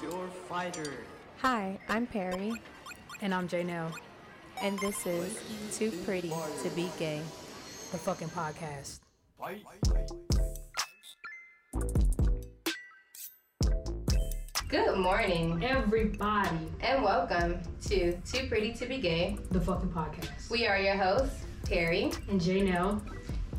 choose your fighter. Hi, I'm Perry, And I'm Janelle, and this is Too Pretty to Be Gay. the fucking podcast. Fight. Good morning Everybody, and welcome to Too Pretty to Be Gay. the fucking podcast. We are your hosts, Perry, and Janelle,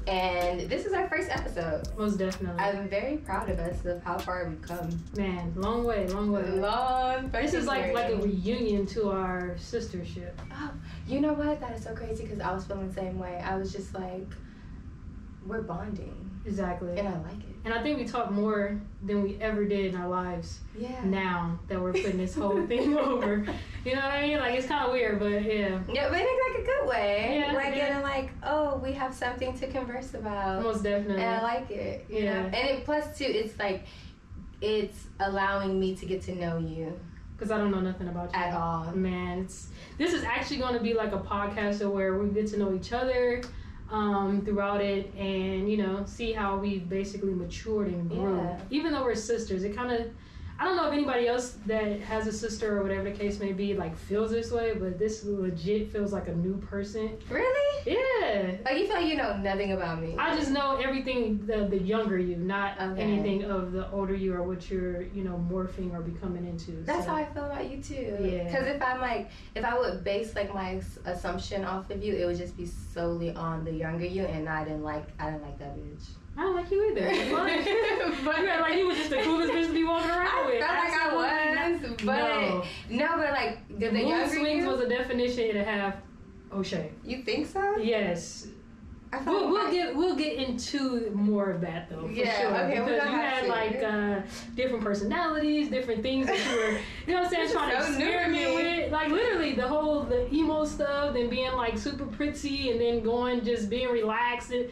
and this is our first episode. most definitely. I'm very proud of us of how far we've come. Man, long way, long way. Long This is like like a reunion to our sistership. Oh, you know what? That is so crazy because I was feeling the same way. I was just like, we're bonding, Exactly. and I like it. And I think we talk more than we ever did in our lives Yeah. now that we're putting this whole thing over. You know what I mean? Like it's kind of weird, but yeah, Yeah, but in like a good way. Yeah, like yeah. in like, oh, we have something to converse about. most definitely. and I like it. You Yeah. know? And it, plus, too, it's like it's allowing me to get to know you Because I don't know nothing about you at all. Man, it's this is actually going to be like a podcast where we get to know each other um, throughout it, and you know, see how we've basically matured and grew. Yeah. Even though we're sisters, it kind of. I don't know if anybody else that has a sister or whatever the case may be like feels this way, but this legit feels like a new person. Really? Yeah. Like you feel like you know nothing about me. I just know everything the, the younger you, not Okay. anything of the older you or what you're, you know, morphing or becoming into. That's So- how I feel about you too. Yeah. Because if I'm like, if I would base like my assumption off of you, it would just be solely on the younger you, and I didn't like, I didn't like that bitch. I don't like you either. But- you like you was just the coolest bitch to be walking around I with. felt like I was, not. but no, but like the, the younger swings you, was a definition a half. O'Shea. you think so? Yes. I We'll, we'll get we'll get into more of that though. For Yeah, sure. okay, because you had to. like uh, different personalities, different things that you were, you know what I'm saying, trying to so to experiment me. with. Like literally the whole the emo stuff, then being like super pretty, and then going just being relaxed, and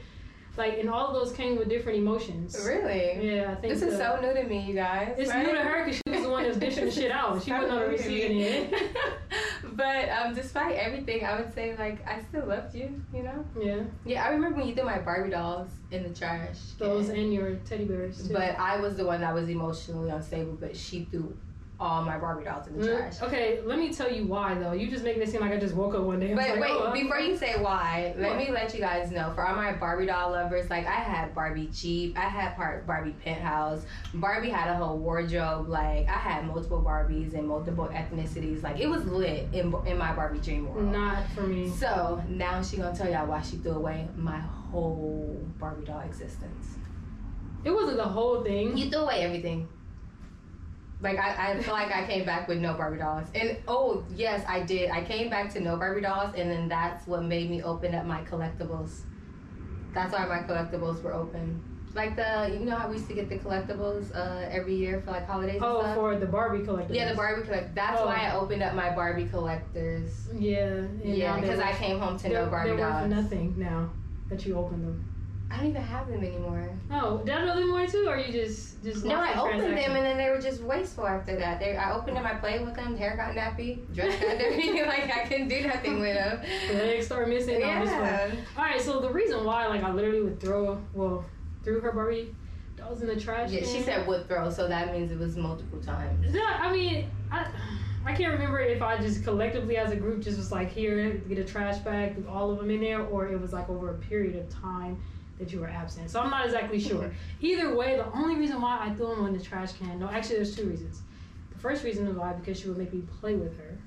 like and all of those came with different emotions. Really? Yeah, I think This is uh, so new to me, you guys. It's right? new to her because she was the one that's dishing the shit out. She wasn't on the receiving end. but um, despite everything, I would say like I still loved you. You know? Yeah, Yeah, I remember when you threw my Barbie dolls in the trash. those and- and your teddy bears too. but I was the one that was emotionally unstable. But she threw all my Barbie dolls in the Mm, trash. Okay, let me tell you why though. You just make it seem like I just woke up one day. and But like, wait, oh, before you say why, let What? me let you guys know. For all my Barbie doll lovers, like I had Barbie Jeep, I had part Barbie Penthouse. Barbie had a whole wardrobe. Like I had multiple Barbies and multiple ethnicities. Like it was lit in in my Barbie dream world. not for me. So now she gonna tell y'all why she threw away my whole Barbie doll existence. It wasn't the whole thing. You threw away everything. Like I, I feel like I came back with no Barbie dolls. And oh yes, I did. I came back to no Barbie dolls and then that's what made me open up my collectibles. That's why my collectibles were open. Like the you know how we used to get the collectibles uh, every year for like holidays and Oh, for the Barbie collector. yeah, the Barbie collect. That's Oh. why I opened up my Barbie collectors. Yeah, Yeah, because I came home to no Barbie they're worth dolls. nothing now that you open them. I don't even have them anymore. Oh, did I know them more too, or you just just No, I opened them and then they were just wasteful after that. They, I opened them, I played with them, hair got nappy, dress got dirty, like I couldn't do nothing with them. The legs start missing. No, I'm just. Yeah. All right, so the reason why, like, I literally would throw, well, threw her Barbie dolls in the trash. Yeah, she said would throw, so that means it was multiple times. No, I mean, I, I can't remember if I just collectively as a group just was like, here, get a trash bag, all of them in there, or it was like over a period of time that you were absent. So I'm not exactly sure. Either way, the only reason why I threw them in the trash can, no, actually, there's two reasons. The first reason is why because she would make me play with her,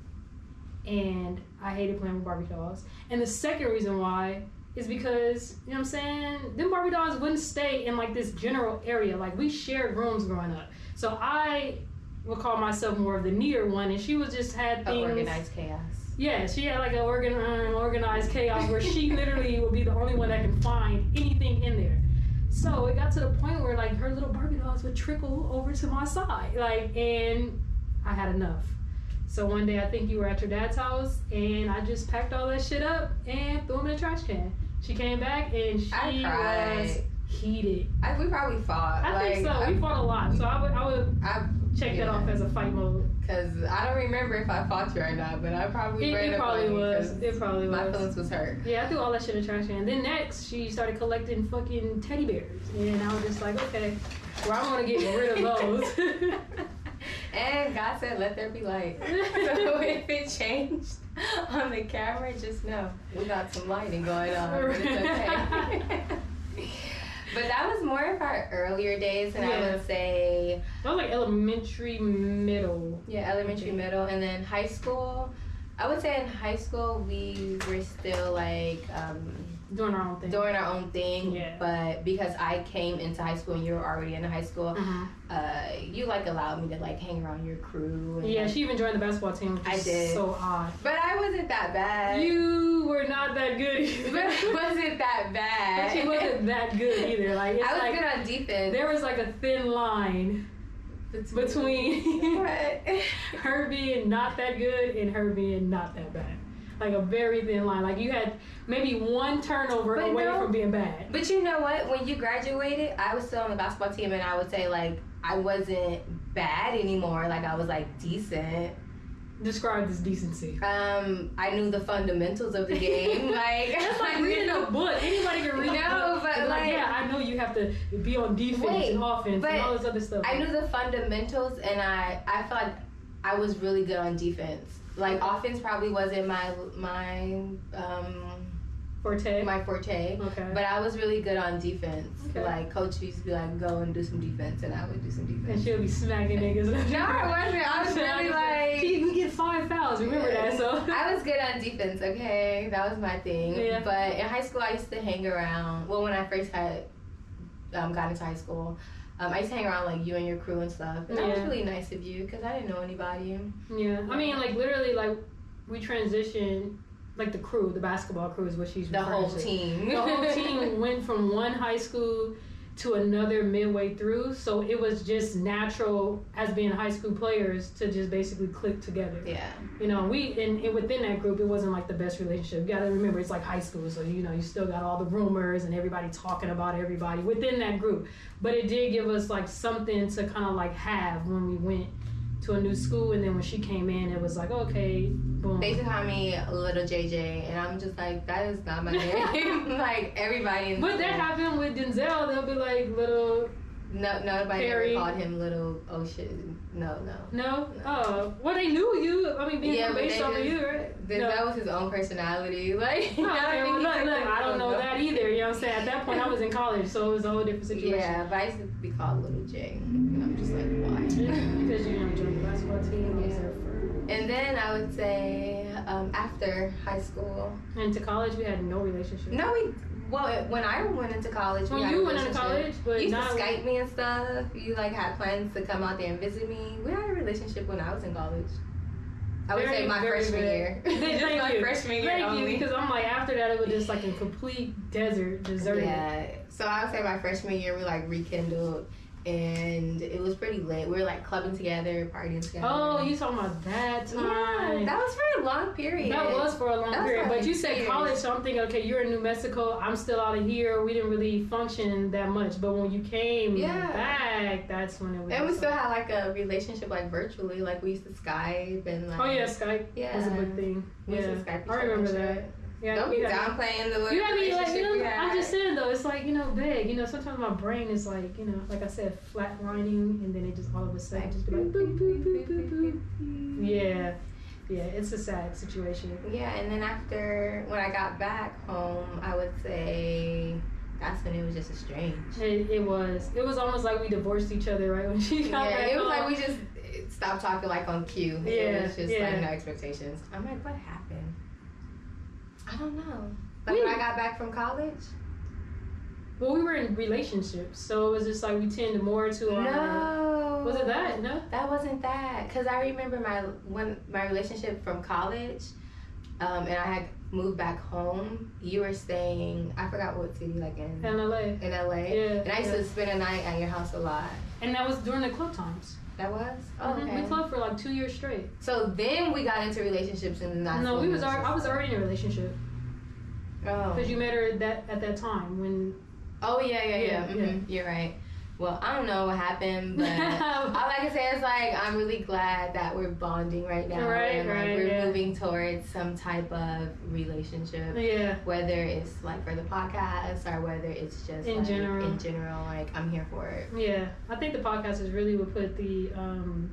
and I hated playing with Barbie dolls. And the second reason why is because you know what I'm saying. Them Barbie dolls wouldn't stay in like this general area. Like we shared rooms growing up, so I would call myself more of the neater one, and she was just had things. organized chaos. Yeah, she had like an organ, um, organized chaos where she literally would be the only one that can find anything in there. So it got to the point where like her little Barbie dolls would trickle over to my side, like, and I had enough. So one day I think you were at your dad's house, and I just packed all that shit up and threw them in the trash can. She came back and she I was heated. I, we probably fought. I like, think so. we fought a lot, so I would I would I check that off as a fight mode. Because I don't remember if I fought you or not, but I probably It, ran it up probably was. 'cause It probably My was. feelings was hurt. Yeah, I threw all that shit in the trash can. Then next, she started collecting fucking teddy bears, and I was just like, okay, well, I'm gonna get rid of those. And God said, let there be light. so if it changed on the camera, just know we got some lighting going on. But it's okay. But that was more of our earlier days, and I would say, That was like elementary, middle. yeah, elementary, middle, and then high school. I would say in high school, we were still like, um, Doing our own thing. doing our own thing. Yeah. But because I came into high school and you were already in high school, Mhm. uh, you like allowed me to like hang around your crew. And, Yeah, like- she even joined the basketball team, I did. so odd. But I wasn't that bad. You were not that good. but wasn't that bad. But she wasn't that good either. Like it's I was like good on defense. there was like a thin line between But- her being not that good and her being not that bad. Like a very thin line. Like you had maybe one turnover But away no. from being bad. But you know what? When you graduated, I was still on the basketball team, and I would say like I wasn't bad anymore. Like I was like decent. Described as decency. Um, I knew the fundamentals of the game. Like That's like reading a book. Anybody can read a No, book. but like, like- yeah, I know you have to be on defense Wait, and offense and all this other stuff. I knew the fundamentals, and I I felt like I was really good on defense. Like offense probably wasn't my my um Forte. my forte. okay. But I was really good on defense. Okay. Like coach used to be like, go and do some defense, and I would do some defense. and she'll be smacking niggas. No, I wasn't. I was really like. She even get five fouls. Remember that? So I was good on defense. Okay, that was my thing. Yeah. But in high school, I used to hang around. Well, when I first had um, got into high school, um, I used to hang around like you and your crew and stuff. And that was really nice of you because I didn't know anybody. yeah, I mean, like literally, like we transitioned, like the crew, the basketball crew is what she's The whole to. team. The whole team went from one high school to another midway through, so it was just natural as being high school players to just basically click together. yeah. You know, we and, and within that group, it wasn't like the best relationship. You got to remember, it's like high school, so you know, you still got all the rumors and everybody talking about everybody within that group. But it did give us like something to kind of like have when we went to a new school, and then when she came in, it was like, okay, boom. They used to call me Little JJ, and I'm just like, that is not my name. like everybody. In But that happened with Denzel. They'll be like little No, nobody Perry. ever called him Little. Oh shit. No, no. no. Oh, well, they knew you. I mean, being Yeah, based off of you, right? Th- No. That was his own personality. Like, you know what okay, I well, look, look, I don't know that either. You know what I'm saying? At that point, I was in college, so it was a whole different situation. Yeah, but I used to be called Little J. And I'm just like, why? because you know, joined the basketball team. I Yeah. there for. And then I would say um, after high school. And to college, we had no relationship. No, we. Well, when I went into college, we When had you went into college, but you used not to Skype me and stuff. You like had plans to come out there and visit me. We had a relationship when I was in college. I would Very, say my freshman good. year. Thank my you. freshman year Thank only. you, because I'm like after that, it was just like a complete desert, deserted. Yeah. So I would say my freshman year we like rekindled and it was pretty lit. We were like clubbing together, partying together. Oh, you talking about that time? yeah, that was for a long period. That was for a long period, but you said years. college, so I'm thinking, okay, you're in New Mexico, I'm still out of here. We didn't really function that much, but when you came Yeah. back, that's when it was. And we still had like a relationship like virtually, like we used to Skype and like Oh yeah, Skype yeah, was a big thing. We Yeah, used to Skype I remember that. Yeah, Don't be downplaying the little You had me like, you know. I'm just saying though, it's like, you know, big. You know, sometimes my brain is like, you know, like I said, flatlining, and then it just all of a sudden just be like, boop, boop, boop, boop, boop. Yeah, yeah, it's a sad situation. Yeah, and then after when I got back home, I would say that's when it was just estranged. It, it was, it was almost like we divorced each other right when she got Yeah, back it was home. like we just stopped talking like on cue. Yeah, it was just yeah. like no expectations. I'm like, what happened? I don't know. Like We- when I got back from college. well, we were in relationships, so it was just like we tended more to our. No. Was it that? No. That wasn't that. Cause I remember my when my relationship from college, um, and I had moved back home. You were staying. I forgot what city, like in In LA. in LA. Yeah. And I used yeah. to spend a night at your house a lot. And that was during the club times. That was. Oh, Mhm, okay. We clubbed for like two years straight. So then we got into relationships and no, we was. al- I was already in a relationship Oh. because you met her that at that time when. Oh yeah, yeah, yeah. Yeah, mhm, You're right. Well, I don't know what happened, but all I can say is like I'm really glad that we're bonding right now, Right, and like right, we're yeah. moving towards some type of relationship. yeah. Whether it's like for the podcast or whether it's just In like, general. in general, like I'm here for it. Yeah, I think the podcast is really what put the um,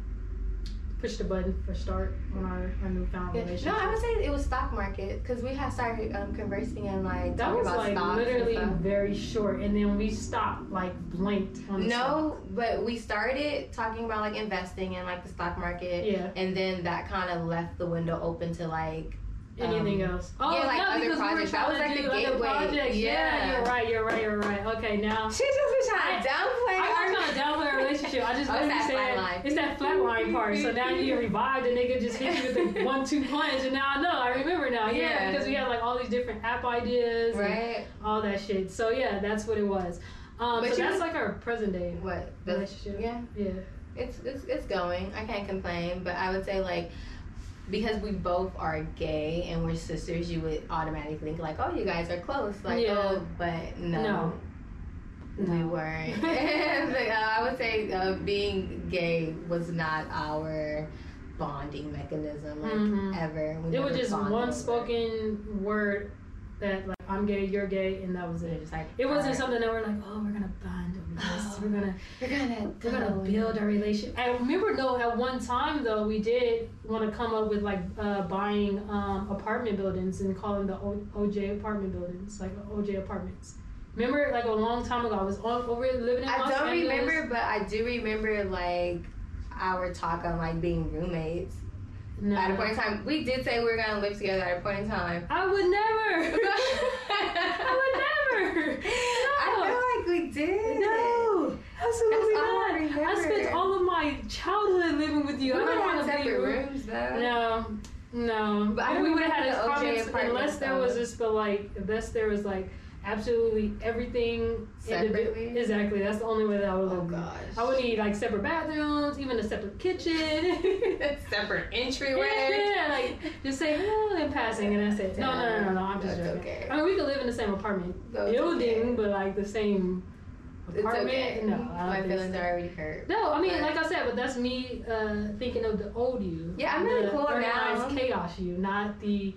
push the button for start on our, our newfound Yeah. relationship? No, I would say it was stock market because we had started um, conversing and like that talking was about like and literally very short, and then we stopped, like blinked on the No, but we started talking about like investing in like the stock stock. market, Yeah. and then that kind of left the window open to like Anything Um, else? Oh, yeah, like no, other because projects. we were That trying was, like, the other gateway. projects. Yeah. Yeah. you're right. You're right. You're right. Okay, now. she just was trying to downplay I'm our not trying to downplay our relationship. I just Oh, it's literally that flat it's that flat line part. So now you get revived, and nigga just hit you with the one-two punch, and now I know. I remember now. Yeah, Yeah. because we had like all these different app ideas, and right. all that shit. So yeah, that's what it was. Um, But so you- that's like our present day What the relationship. yeah. Yeah. it's, it's it's going. I can't complain, but I would say like because we both are gay and we're sisters, you would automatically think like, oh, you guys are close, like Yeah. oh, but no, No. we weren't. Like, uh, I would say uh, being gay was not our bonding mechanism like Mhm. ever. We It was just one over spoken word that like I'm gay, you're gay, and that was it. It's like It wasn't alright, something that we're like, oh, we're gonna bond over this. Oh. We're gonna We're gonna we're gonna build our relationship. I remember though at one time though we did want to come up with like uh, buying um, apartment buildings and calling the o- OJ apartment buildings like OJ apartments. Remember like a long time ago I was on over living in I Los don't Angeles. remember, but I do remember like our talk on like being roommates. No. At a point in time, we did say we were gonna live together at a point in time. I would never. I would never. No. I feel like we did. No, absolutely That's all I not. I spent all of my childhood living with you. We I don't have want to be separate rude. rooms though. No, no. But I we would have had this OJ apartment unless there was just the like, unless there was like absolutely everything Separately? Exactly. That's the only way that I would Oh live. gosh. I would need like separate bathrooms, even a separate kitchen. separate entryway. yeah, like just say hello in passing, and that's it. No, no, no, no, no. I'm just That's joking. okay. I mean, we could live in the same apartment That's building, okay. but like the same It's apartment. okay. No, I my feelings so. are already hurt. No, I mean, But- like I said, but that's me uh, thinking of the old you. Yeah, I'm really cool now. organized chaos you, not the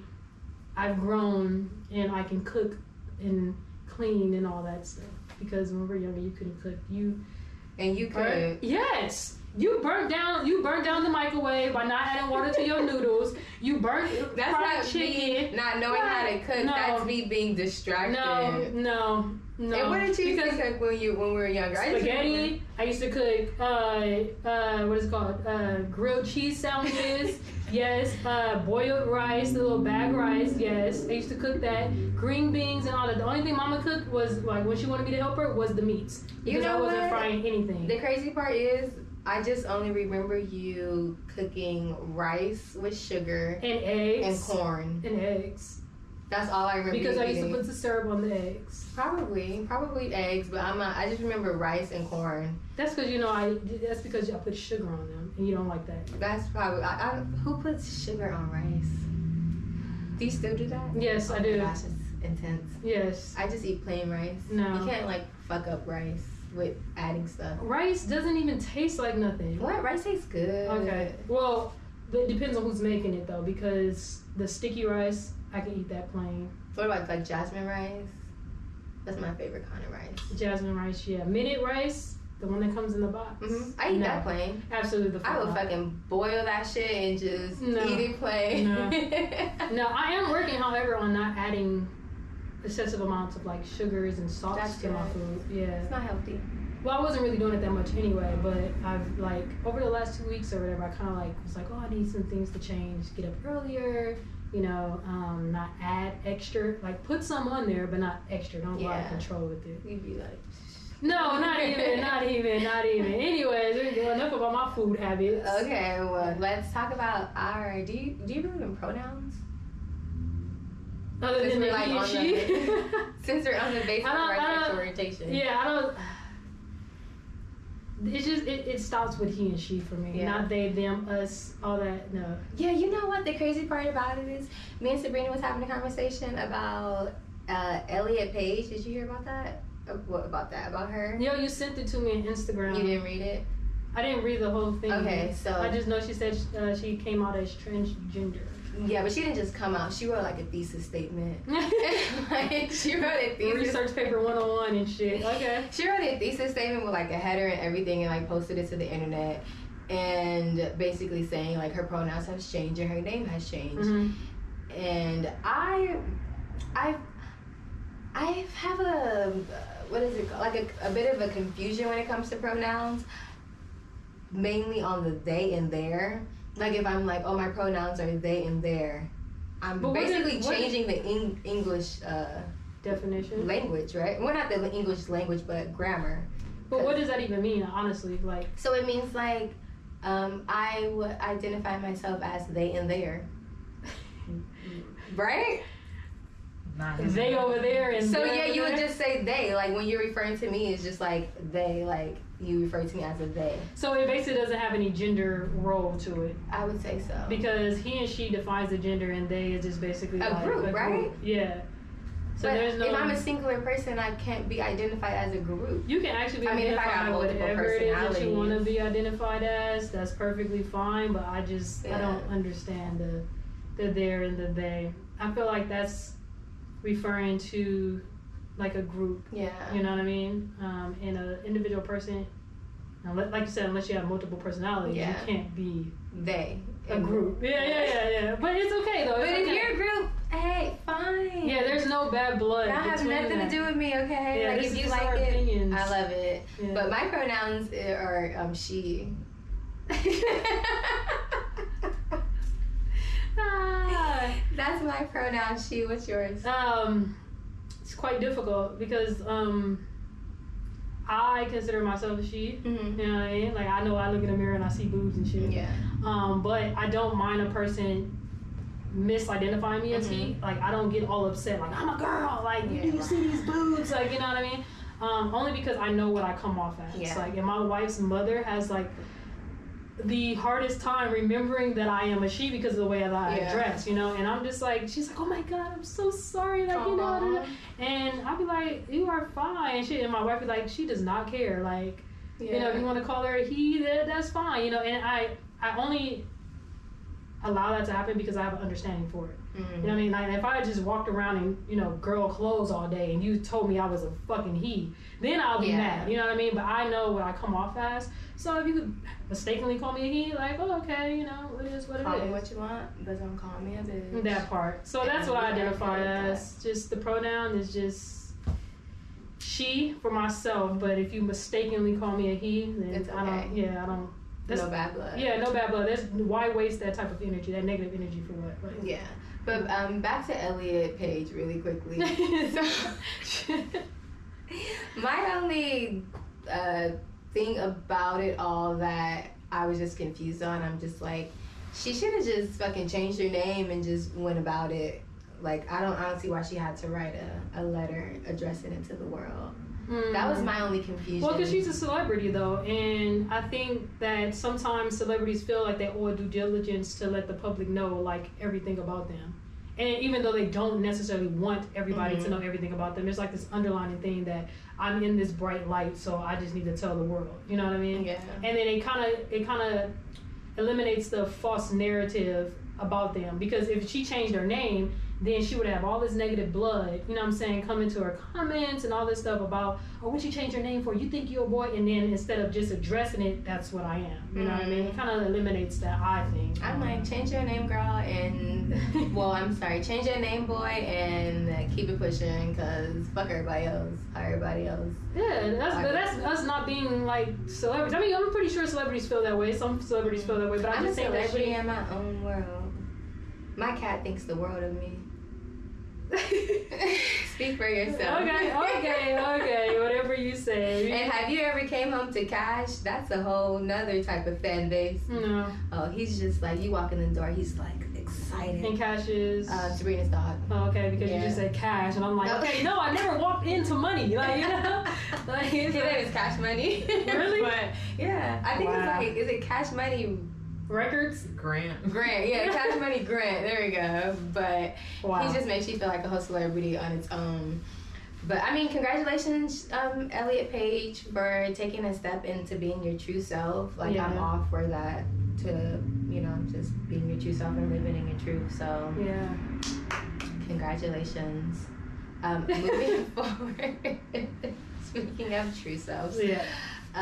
I've grown and I can cook and clean and all that stuff. Because when we were younger, you couldn't cook. You And you burnt, could. yes, you burnt down. You burnt down the microwave by not adding water to your noodles. You burnt That's not chicken. me not knowing how to cook. No. That's me being distracted. No, no, no. And what did you used to cook when you when we were younger? I just remember- spaghetti. I used to cook uh, uh, what is it called? Uh, grilled cheese sandwiches. yes. Uh, boiled rice, the little bag rice. Yes. I used to cook that. Green beans and all that. The only thing Mama cooked was like when she wanted me to help her was the meats because You know I wasn't what? frying anything. The crazy part is, I just only remember you cooking rice with sugar and eggs and corn. And eggs. That's all I remember. Because you I used to put the syrup on the eggs. probably probably eggs, but I'm not, I just remember rice and corn. That's because you know I. That's because I put sugar on them, and you don't like that. That's probably I, I, who puts sugar on rice. Do you still do that? Yes, oh I do. Gosh, it's intense. Yes. I just eat plain rice. No. you can't like fuck up rice with adding stuff. Rice doesn't even taste like nothing. What rice tastes good? Okay. Well, it depends on who's making it though, because the sticky rice, I can eat that plain. What about like jasmine rice? That's my favorite kind of rice. Jasmine rice, yeah. Minute rice, the one that comes in the box. hmm I eat No. that plain. Absolutely the I would fucking boil that shit and just No. eat it plain. No. No, I am working, however, on not adding excessive amounts of like sugars and salts That's to my food. Yeah. It's not healthy. Well, I wasn't really doing it that much anyway, but I've like over the last two weeks or whatever, I kind of like was like, oh, I need some things to change. Get up earlier, you know, um, not add extra. Like put some on there, but not extra. Don't go out of control with it. You'd be like, No, not even, not even, not even. Anyways, enough about my food habits. okay, well, let's talk about our. Do you do you believe in pronouns? Other Since than we're, the like, he she. the- Since we're on the basis of our sexual orientation. yeah, I don't. It's just it, it stops with he and she for me, Yeah. not they, them, us, all that. No. Yeah, you know what? The crazy part about it is, me and Sabrina was having a conversation about uh, Elliot Page. Did you hear about that? Uh, What about that? About her? Yo, you sent it to me on Instagram. You didn't read it? I didn't read the whole thing. Okay, so I just know she said uh, she came out as transgender. Yeah, but she didn't just come out. She wrote like a thesis statement. like, she wrote a thesis. Research paper 101 and shit. Okay. She wrote a thesis statement with like a header and everything, and like posted it to the internet. and basically saying like her pronouns have changed and her name has changed. Mhm. And I, I, I have a what is it called? like a, a bit of a confusion when it comes to pronouns, mainly on the they and their. Like if I'm like, oh, my pronouns are they and their, I'm But what is- basically what- changing the Eng- English uh, Definition. language, right? Well, not the English language, but grammar. But what does that even mean? Honestly, like So it means like um, I would identify myself as they and their. Right? Not they over there and So yeah, over you would just say they. Like when you're referring to me, it's just like they. Like you refer to me as a they. So it basically doesn't have any gender role to it I would say so. because he and she defines the gender and they is just basically A like group, right? Yeah. So but there's no. if I'm a singular person, I can't be identified as a group. you can actually be I mean, if I got identified multiple whatever it is that you want to be identified as. That's perfectly fine. But I just I don't understand the the there and the they. I feel like that's referring to like a group. Yeah. You know what I mean? Um, and an individual person. Like you said, unless you have multiple personalities, Yeah. you can't be They. a group. Yeah, yeah, yeah, yeah. But it's okay though. But It's if okay. you're a group, hey, fine. yeah, there's no bad blood. That has nothing that. to do with me, okay? Yeah, like if you like it, opinions. I love it. Yeah. But my pronouns are um she. Ah. That's my pronoun. She. What's yours? Um, it's quite difficult because um, I consider myself a she. Mm-hmm. You know what I mean? Like I know I look in the mirror and I see boobs and shit. Yeah. Um, but I don't mind a person misidentifying me as he. Mhm. Like I don't get all upset. Like I'm a girl. Like Yeah. you see these boobs. Like you know what I mean? Um, only because I know what I come off as. Yeah. Like and my wife's mother has like the hardest time remembering that I am a she because of the way that I Yeah. dress, you know. And I'm just like, she's like, oh my god, I'm so sorry, like you know. da." And I'll be like, you are fine, and shit. And my wife be like, she does not care, like Yeah. you know, if you want to call her a he, that, that's fine, you know. And I, I only allow that to happen because I have an understanding for it. Mhm. You know what I mean? Like if I just walked around in, you know, girl clothes all day and you told me I was a fucking he, then I'll be Yeah. mad. You know what I mean? But I know what I come off as. So if you could mistakenly call me a he, like, oh, okay, you know, it is what it Call me what you want, but don't call me a bitch. That part. So that's what I identify okay as. Just the pronoun is just she for myself. But if you mistakenly call me a he, then It's I don't. Yeah, I don't. That's, no bad blood. Yeah, no bad blood. That's why waste that type of energy, that negative energy for what? Yeah. But um, back to Elliot Page really quickly. so, my only uh, thing about it all that I was just confused on, I'm just like, she should have just fucking changed her name and just went about it. Like I don't, I don't see why she had to write a, a letter addressing it to the world. That was my only confusion. Well, because she's a celebrity, though, and I think that sometimes celebrities feel like they owe due diligence to let the public know like everything about them, and even though they don't necessarily want everybody to Mhm. know everything about them, there's like this underlining thing that I'm in this bright light, so I just need to tell the world. You know what I mean? yeah. and then it kind of it kind of eliminates the false narrative about them because if she changed her name then she would have all this negative blood you know what i'm saying coming to her comments and all this stuff about oh what you change your name for you think you're a boy and then instead of just addressing it that's what i am you know what i mean it mm-hmm. kind of eliminates that i thing. I'm like, change your name, girl, and well, I'm sorry, change your name, boy, and keep it pushing, cause fuck everybody else, how everybody else. yeah that's but that's us not being like celebrities i mean i'm pretty sure celebrities feel that way some celebrities feel that way but i I'm just saying that celebrity she in my own world. My cat thinks the world of me. Speak for yourself. okay okay okay whatever you say And have you ever came home to Cash? That's a whole nother type of fan base. no Oh, he's just like you walk in the door, he's like excited. And cash is Uh, Sabrina's dog. oh, okay because you just said cash, and I'm like, No. okay, no, I never walked into money, like you know, like His it's name is Cash Money. Really? but yeah, I think Wow. it's like is it Cash Money records. Grant. Grant? Yeah, Cash Money Grant. There we go. But Wow. he just makes you feel like a whole celebrity on its own. But I mean, congratulations, um, Elliot Page, for taking a step into being your true self. Like I'm Yeah. all for that. To you know, just being your true self and living in your truth. So yeah. congratulations. Um, moving forward. Speaking of true selves, Yeah.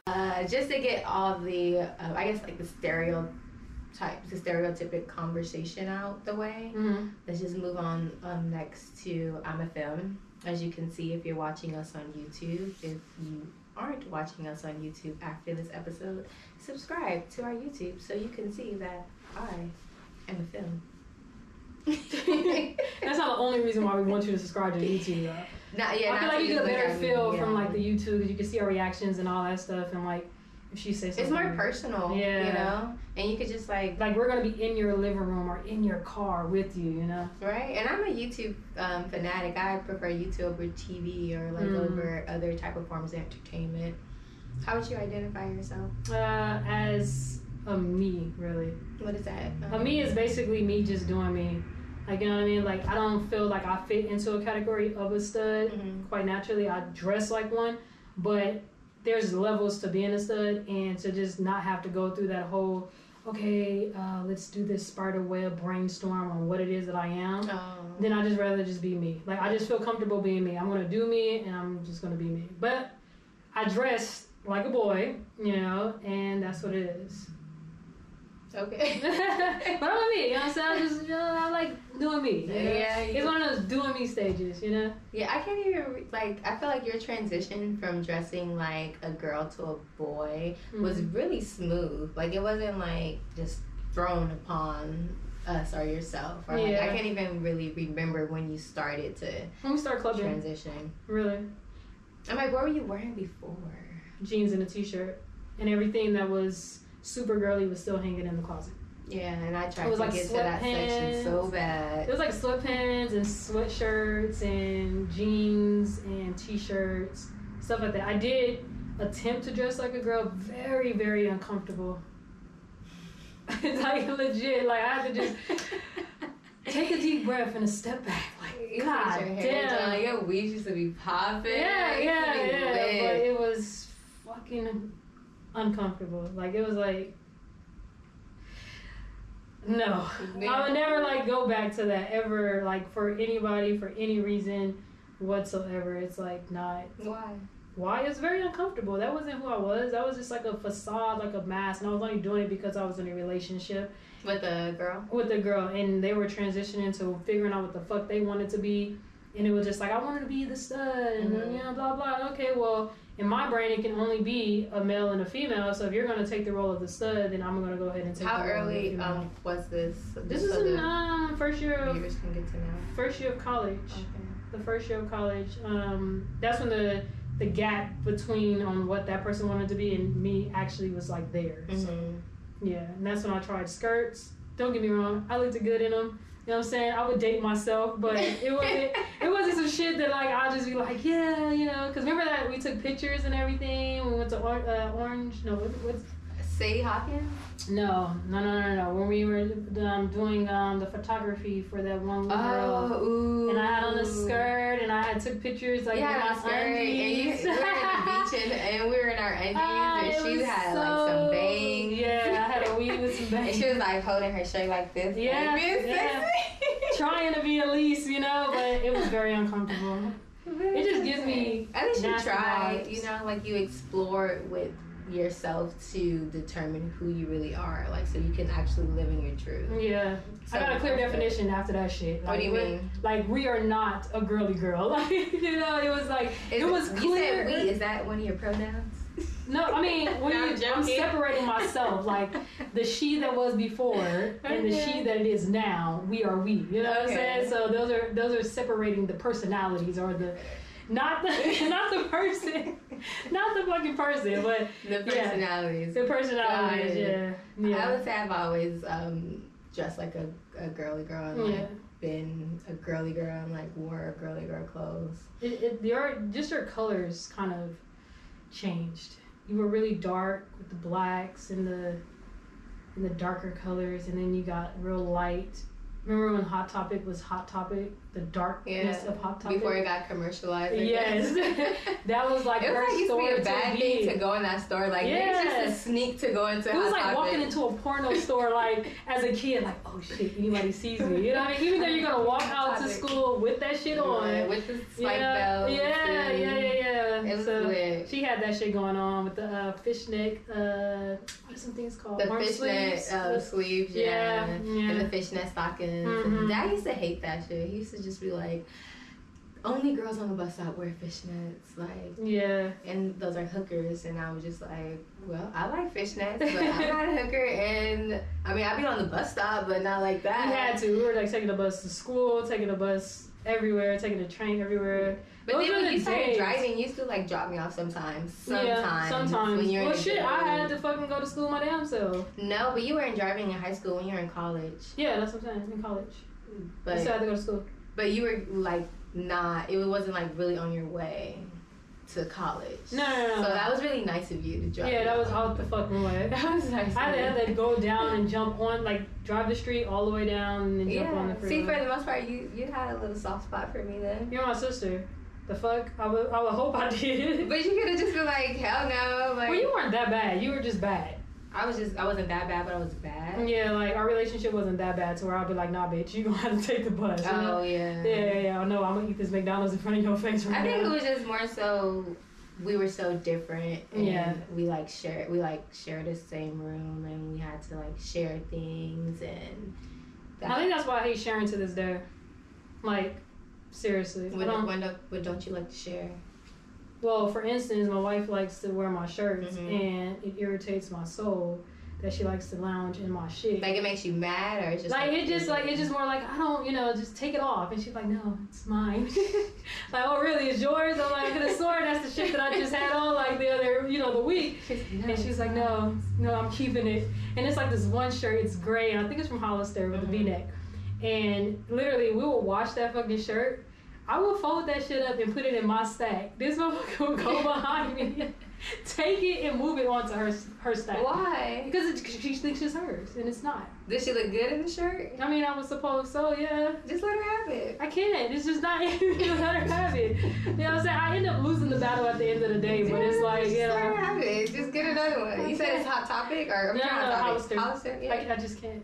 Uh, just to get all the, uh, I guess like the stereotype, the stereotypic conversation out the way. Mhm. Let's just move on um, next to I'm a Femme. As you can see, if you're watching us on YouTube, if you aren't watching us on YouTube after this episode, subscribe to our YouTube so you can see that I am a femme. That's not the only reason why we want you to subscribe to YouTube. Though. Not, yeah, I feel like you get a better feel yeah. from like the YouTube because you can see our reactions and all that stuff, and like she says It's more personal, Yeah. you know, and you could just like like we're gonna be in your living room or in your car with you, you know. right. And I'm a YouTube um, fanatic. I prefer YouTube over TV or like Mm. over other type of forms of entertainment. How would you identify yourself? Uh, as a me, really. What is that? A me is basically me just doing me. Like you know what I mean? Like I don't feel like I fit into a category of a stud Mhm. quite naturally. I dress like one, but there's levels to being a stud and to just not have to go through that whole okay, uh, let's do this spider web brainstorm on what it is that I am. Oh. Then I just rather just be me. Like I just feel comfortable being me. I'm gonna do me and I'm just gonna be me. But I dress like a boy, you know, and that's what it is. Okay. but I'm me, you know what I'm saying? I just, you know, I like doing me. you know? Yeah, you- It's one of those doing me stages, you know? Yeah, I can't even like. I feel like your transition from dressing like a girl to a boy was Mhm. really smooth. Like it wasn't like just thrown upon us or yourself. Or like, I can't even really remember when you started to When we start clubbing, transition. really, I'm like, what were you wearing before? jeans and a t-shirt, and everything that was super girly was still hanging in the closet. Yeah, and I tried to like get to that section so bad. It was like sweatpants and sweatshirts and jeans and t-shirts, stuff like that. I did attempt to dress like a girl, very, very uncomfortable. It's like legit, like I had to just take a deep breath and a step back. Like, You God your hair damn. done, your weave used to be popping. Yeah, yeah, used to be yeah. But it was fucking uncomfortable. Like it was like no. I would never like go back to that ever, like for anybody, for any reason whatsoever. It's like not Why? why it's very uncomfortable. That wasn't who I was. That was just like a facade, like a mask, and I was only doing it because I was in a relationship With a girl? with a girl and they were transitioning to figuring out what the fuck they wanted to be and it was just like I wanted to be the stud and Mhm. you know blah blah okay well in my brain it can only be a male and a female so if you're gonna take the role of the stud then I'm gonna go ahead and take How the role of the early um, was this? this is in um, first year of can get to know. first year of college Okay. the first year of college um that's when the the gap between on what that person wanted to be and me actually was like there so Mhm. yeah, and that's when I tried skirts. Don't get me wrong, I looked good in them. You know what I'm saying? I would date myself, but it wasn't. it wasn't some shit that like I'll just be like, yeah, you know. Because remember that we took pictures and everything. We went to or- uh, Orange. No, what, what's Sadie Hawkins? no, no, no, no, no. When we were um, doing um, the photography for that one girl. Oh, ooh. And I had on a skirt, and I had took pictures like yeah, in my skirt, and you, we were in the beach, and, and we were in our undies, Ah, and she had so- like some bangs. Yeah, I had a weave with some And bangs. she was like holding her shirt like this. Yeah, like, yeah. Trying to be Elise, you know, but it was very uncomfortable. It just gives me At least you try, vibes. you know, like you explore with yourself to determine who you really are, like so you can actually live in your truth. Yeah, I got a clear definition after that shit. What do you mean? Like we are not a girly girl. Like you know, it was like Is it was you clear. said we. Is that one of your pronouns? No, I mean when No, I'm I'm separating myself. Like the she that was before and the she that it is now. We are we. You know what I'm saying? So those are those are separating the personalities or the. Not the not the person, not the fucking person, but The Yeah. personalities. the personalities. Got Yeah, I would say I've always um, dressed like a, a girly girl and yeah. like been a girly girl and like wore girly girl clothes. It, it, your just your colors kind of changed. You were really dark with the blacks and the and the darker colors, and then you got real light. Remember when Hot Topic was Hot Topic? The darkness Yeah. of Hot Topic. Before it got commercialized. Yes. guess. that was like it was like used to be a bad thing to go in that store. Like it's just a sneak to go into. It was Hot like Topic. walking into a porno store, like as a kid, like oh shit, anybody sees me. You know what I mean? Even though you're gonna walk out to school with that shit on. Yeah, with the spike yeah, yeah, yeah, yeah, yeah. It was so lit. she had that shit going on with the uh, fishnet. Uh, are some things called? The Arm fishnet sleeves? uh, sleeves, yeah. Yeah, yeah. And the fishnet stockings. Mhm. Dad used to hate that shit. He used to just be like, only girls on the bus stop wear fishnets. Like, yeah. and those are hookers. And I was just like, well, I like fishnets, but I'm not a hooker. And I mean, I'd be on the bus stop, but not like that. We had to. We were like taking the bus to school, taking the bus everywhere, taking the train everywhere. But Those then when you started days. driving, you used to like drop me off sometimes. Sometimes. Yeah, sometimes. When you're in well, shit, I had to fucking go to school my damn self. No, but you weren't driving in high school when you were in college. Yeah, that's what I'm saying. In college, But I still had to go to school. but you were like not. It wasn't like really on your way to college. No, no, no. So that was really nice of you to drive. yeah, that was out the fucking way. That was nice. I had to go down and jump on, like drive the street all the way down and then jump on the freeway. See, for the most part, you you had a little soft spot for me then. You're my sister. The fuck? I would, I would hope I did. But you could have just been like, hell no. Like, well, you weren't that bad. You were just bad. I was just, I wasn't that bad, but I was bad. Yeah, like our relationship wasn't that bad to where I'd be like, nah, bitch, you gonna have to take the bus. you know? Oh yeah. Yeah, yeah, yeah. No, I'm gonna eat this McDonald's in front of your face right I think it was just more so we were so different and Yeah. we like share we like share the same room and we had to like share things and I think that's why I hate sharing to this day. Like, seriously. I what, don't, what, don't- what don't you like to share? Well, for instance, my wife likes to wear my shirts, Mhm. and it irritates my soul that she likes to lounge in my shit. Like it makes you mad or it's just like it just like it's just more like I don't you know just take it off. And she's like no it's mine. Like oh really? It's yours? I'm like I could have sworn that's the shit that I just had on like the other you know the week. And she's like no no I'm keeping it. And it's like this one shirt it's gray and I think it's from Hollister with a Mhm. V-neck. And literally we will wash that fucking shirt I will fold that shit up and put it in my stack this motherfucker will go behind me take it and move it onto her her stack Why? because it, she thinks it's hers and it's not Did she look good in the shirt? I mean, I was supposed so, yeah. Just let her have it. I can't. It's just not let her have it. You know what I'm saying? I end up losing the battle at the end of the day, but it's like, just let her have it. Just get another one. You said it's hot topic or I'm No, no, hot Hollister. Hollister, yeah. I, I just can't.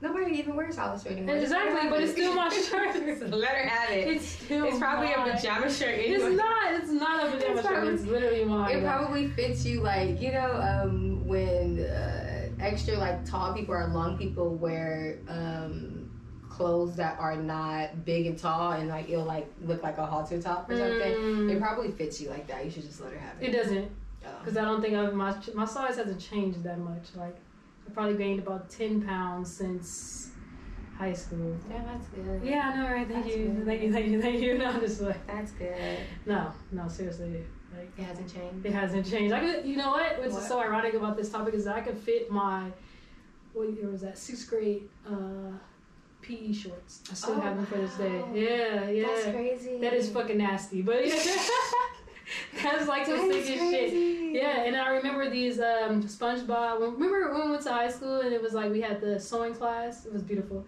Nobody even wears. Just let her Exactly, but it's still my shirt. let her have it. It's still It's probably mine. a pajama shirt. It's not. It's not a pajama It's shirt. probably- It's literally mine. It probably fits you like you know um, when uh, extra like tall people or long people wear um, clothes that are not big and tall and like it'll like look like a halter top or something. Mm. It probably fits you like that. You should just let her have It it. doesn't, Oh. because I don't think I've, my my size hasn't changed that much. Like, I probably gained about ten pounds since high school. Yeah, that's good. Yeah, I know, right? Thank That's you, good. thank you, thank you, thank you. No, I'm just like, That's good. no, no, seriously, like. It hasn't changed. It hasn't changed. I could, you know what? What's What? so ironic about this topic is that I could fit my, what year was that? Sixth grade uh, PE shorts. I still Oh, have them for this day. wow. Yeah, yeah. That's crazy. That is fucking nasty, but yeah. that's like the That is sickest shit. Yeah, and I remember these um, SpongeBob. Remember when we went to high school and it was like we had the sewing class. It was beautiful.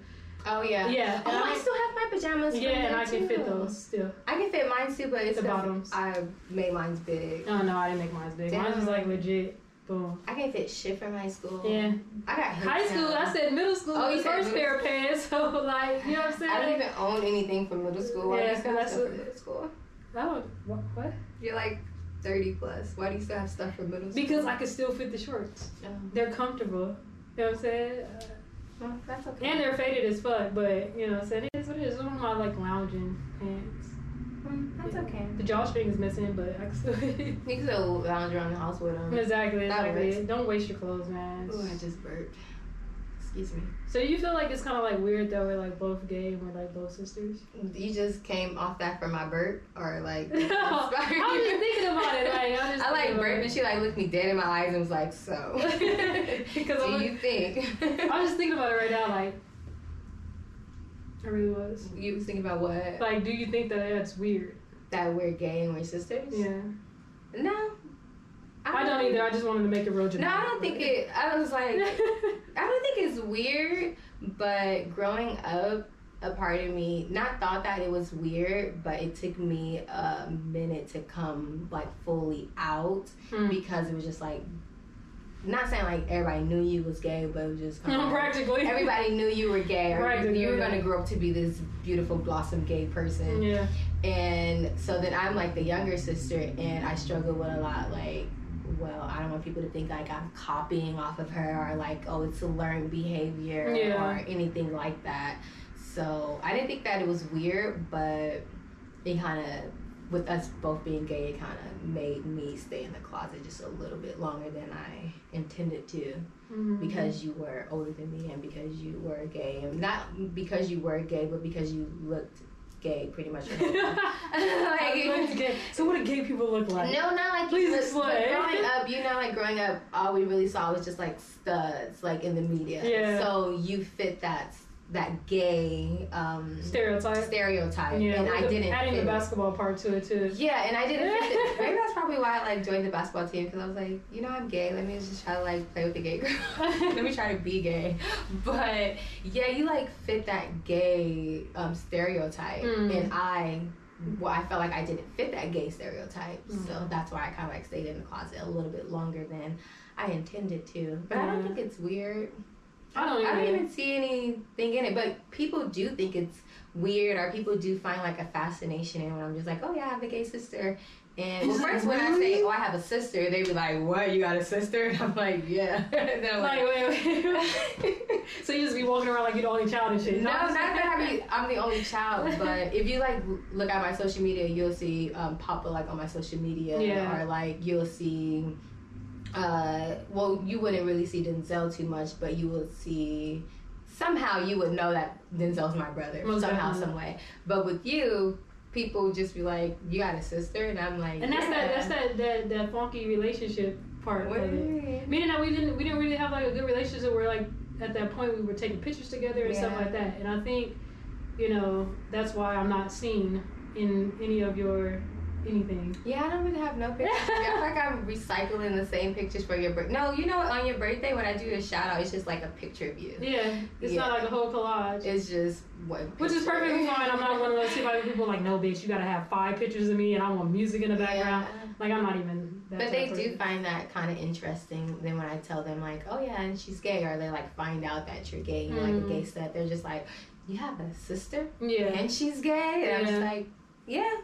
Oh yeah. Yeah, Oh, I I, still have my pajamas. from yeah, and there, I can fit too. those still. I can fit mine too, but it's The bottoms. I made mine big. Oh no, I didn't make mine big. Mine was like legit. Boom. I can fit shit from high school. Yeah. I got hips High school, now. I said middle school Oh, was you the first pair of pants. So like, you know what I'm saying? I don't even own anything from middle school. Why do Yeah, you still have that's stuff what- from middle school? I don't, what, what? You're like 30 plus. Why do you still have stuff from middle school? Because I can still fit the shorts. Oh, They're comfortable. You know what I'm saying? Uh, well, that's okay. and they're faded as fuck, but you know what I'm saying? It is what it is. One of my like lounging pants. Mm, that's okay. The drawstring is missing, but I can still You can still lounge around the house with them. Exactly, That exactly. works. Don't waste your clothes, man. Oh, I just burped. Excuse me. So you feel like it's kind of like weird that we're like both gay and we're like both sisters? You just came off that from my burp, or like? no, I'm just thinking about it. Like I'm just I like thinking burped, and she like looked me dead in my eyes and was like, "So, Because do I'm, you think?" I'm just thinking about it right now. Like I really was. You was thinking about what? Like, do you think that that's weird? That we're gay and we're sisters? Yeah. No. I don't either. I just wanted to make it real No. I don't think it. I was like, I don't think it's weird, but growing up, a part of me not thought that it was weird, but it took me a minute to come like fully out Hmm. because it was just like not saying like everybody knew you was gay, but it was just kind of Practically. everybody knew you were gay or Right, you were yeah. gonna grow up to be this beautiful blossom gay person. Yeah. And so then I'm like the younger sister, and I struggle with a lot like, well, I don't want people to think like I'm copying off of her or like, oh, it's a learned behavior Yeah. or anything like that. So I didn't think that it was weird, but it kind of, with us both being gay, it kind of made me stay in the closet just a little bit longer than I intended to Mhm. because you were older than me and because you were gay and not because you were gay but because you looked gay pretty much your whole life. I looked gay. so what do gay people look like? no not like Please explain. growing up you know like growing up all we really saw was just like studs like in the media Yeah. so you fit that that gay um Stereotype. stereotype Yeah. and i the- didn't adding fit the basketball part to it too. Yeah, and I didn't fit it. Maybe that's probably why I like joined the basketball team because I was like, you know, I'm gay. Let me just try to like play with the gay girl. Let me try to be gay. But yeah, you like fit that gay um, stereotype, Mm. and I, well, I felt like I didn't fit that gay stereotype, Mm. so that's why I kind of like stayed in the closet a little bit longer than I intended to. But I don't think it's weird. I don't I don't even- even see anything in it, but people do think it's weird, or people do find like a fascination in when I'm just like, oh yeah, I have a gay sister. And well, it first when I say, oh, I have a sister, they be like, what? You got a sister? And I'm like, yeah. and I'm Like, like, wait, wait. so you just be walking around like you're the only child and shit. no, not that I be, I'm the only child, but if you like look at my social media, you'll see um, Papa like on my social media, Yeah. or like you'll see. Uh, well, you wouldn't really see Denzel too much, but you will see. Somehow you would know that Denzel's my brother somehow, some way. But with you, people would just be like, "You got a sister," and I'm like, And that's yeah. that that's that, that that funky relationship part What of it. Meaning that we didn't we didn't really have like a good relationship where like at that point we were taking pictures together and stuff like that. And I think, you know, that's why I'm not seen in any of your anything. Yeah, I don't really have no pictures. I feel like I'm recycling the same pictures for your birthday. No, you know what? On your birthday, when I do a shout out, it's just like a picture of you. Yeah. It's Yeah. not like a whole collage. It's just one. Which is perfectly fine. I'm not one of those people like, no, bitch, you gotta have five pictures of me and I want music in the background. Yeah. Like, I'm not even. That But they do find that kind of interesting. Then when I tell them like, oh yeah, and she's gay, or they like find out that you're gay, you're like Mm. a gay stud. They're just like, you have a sister Yeah. and she's gay, and I'm just like, yeah.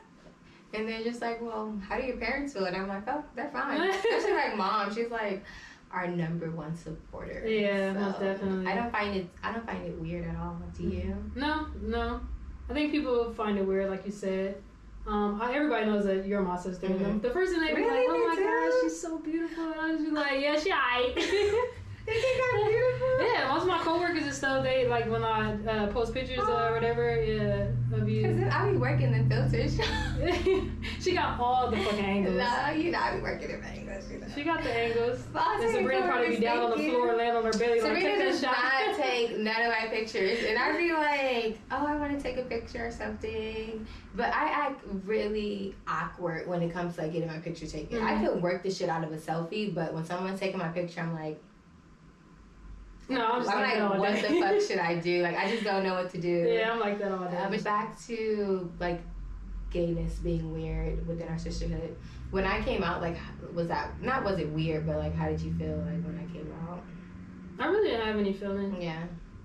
And they're just like, well, how do your parents feel? And I'm like, oh, they're fine. Especially like mom, she's like our number one supporter. Yeah, So, most definitely. I don't find it. I don't find it weird at all. Do you? No, no. I think people find it weird, like you said. Um, I, everybody knows that you're my sister. Mhm. The first thing they be Really? like, "Oh my do? gosh, she's so beautiful," and I was like, "Yeah, she alright." You think I'm beautiful? yeah, most of my coworkers and stuff, they like when I uh, post pictures or whatever, yeah, of you. then I be working in filters. she got all the fucking angles. no, you know I be working in angles. You know. She got the angles. I'll And Sabrina probably be down on the floor, laying on her belly, like, take does shot. not take none of my pictures, and I'd be like, "Oh, I want to take a picture or something," but I act really awkward when it comes to like getting my picture taken. I Mhm. can work the shit out of a selfie, but when someone's taking my picture, I'm like, no, I'm just I'm like, like, what the fuck should I do? Like, I just don't know what to do. yeah, I'm like that all day. Uh, but back to like gayness being weird within our sisterhood. When I came out, like, was that not was it weird, but like, how did you feel like when I came out? I really didn't have any feeling. Yeah.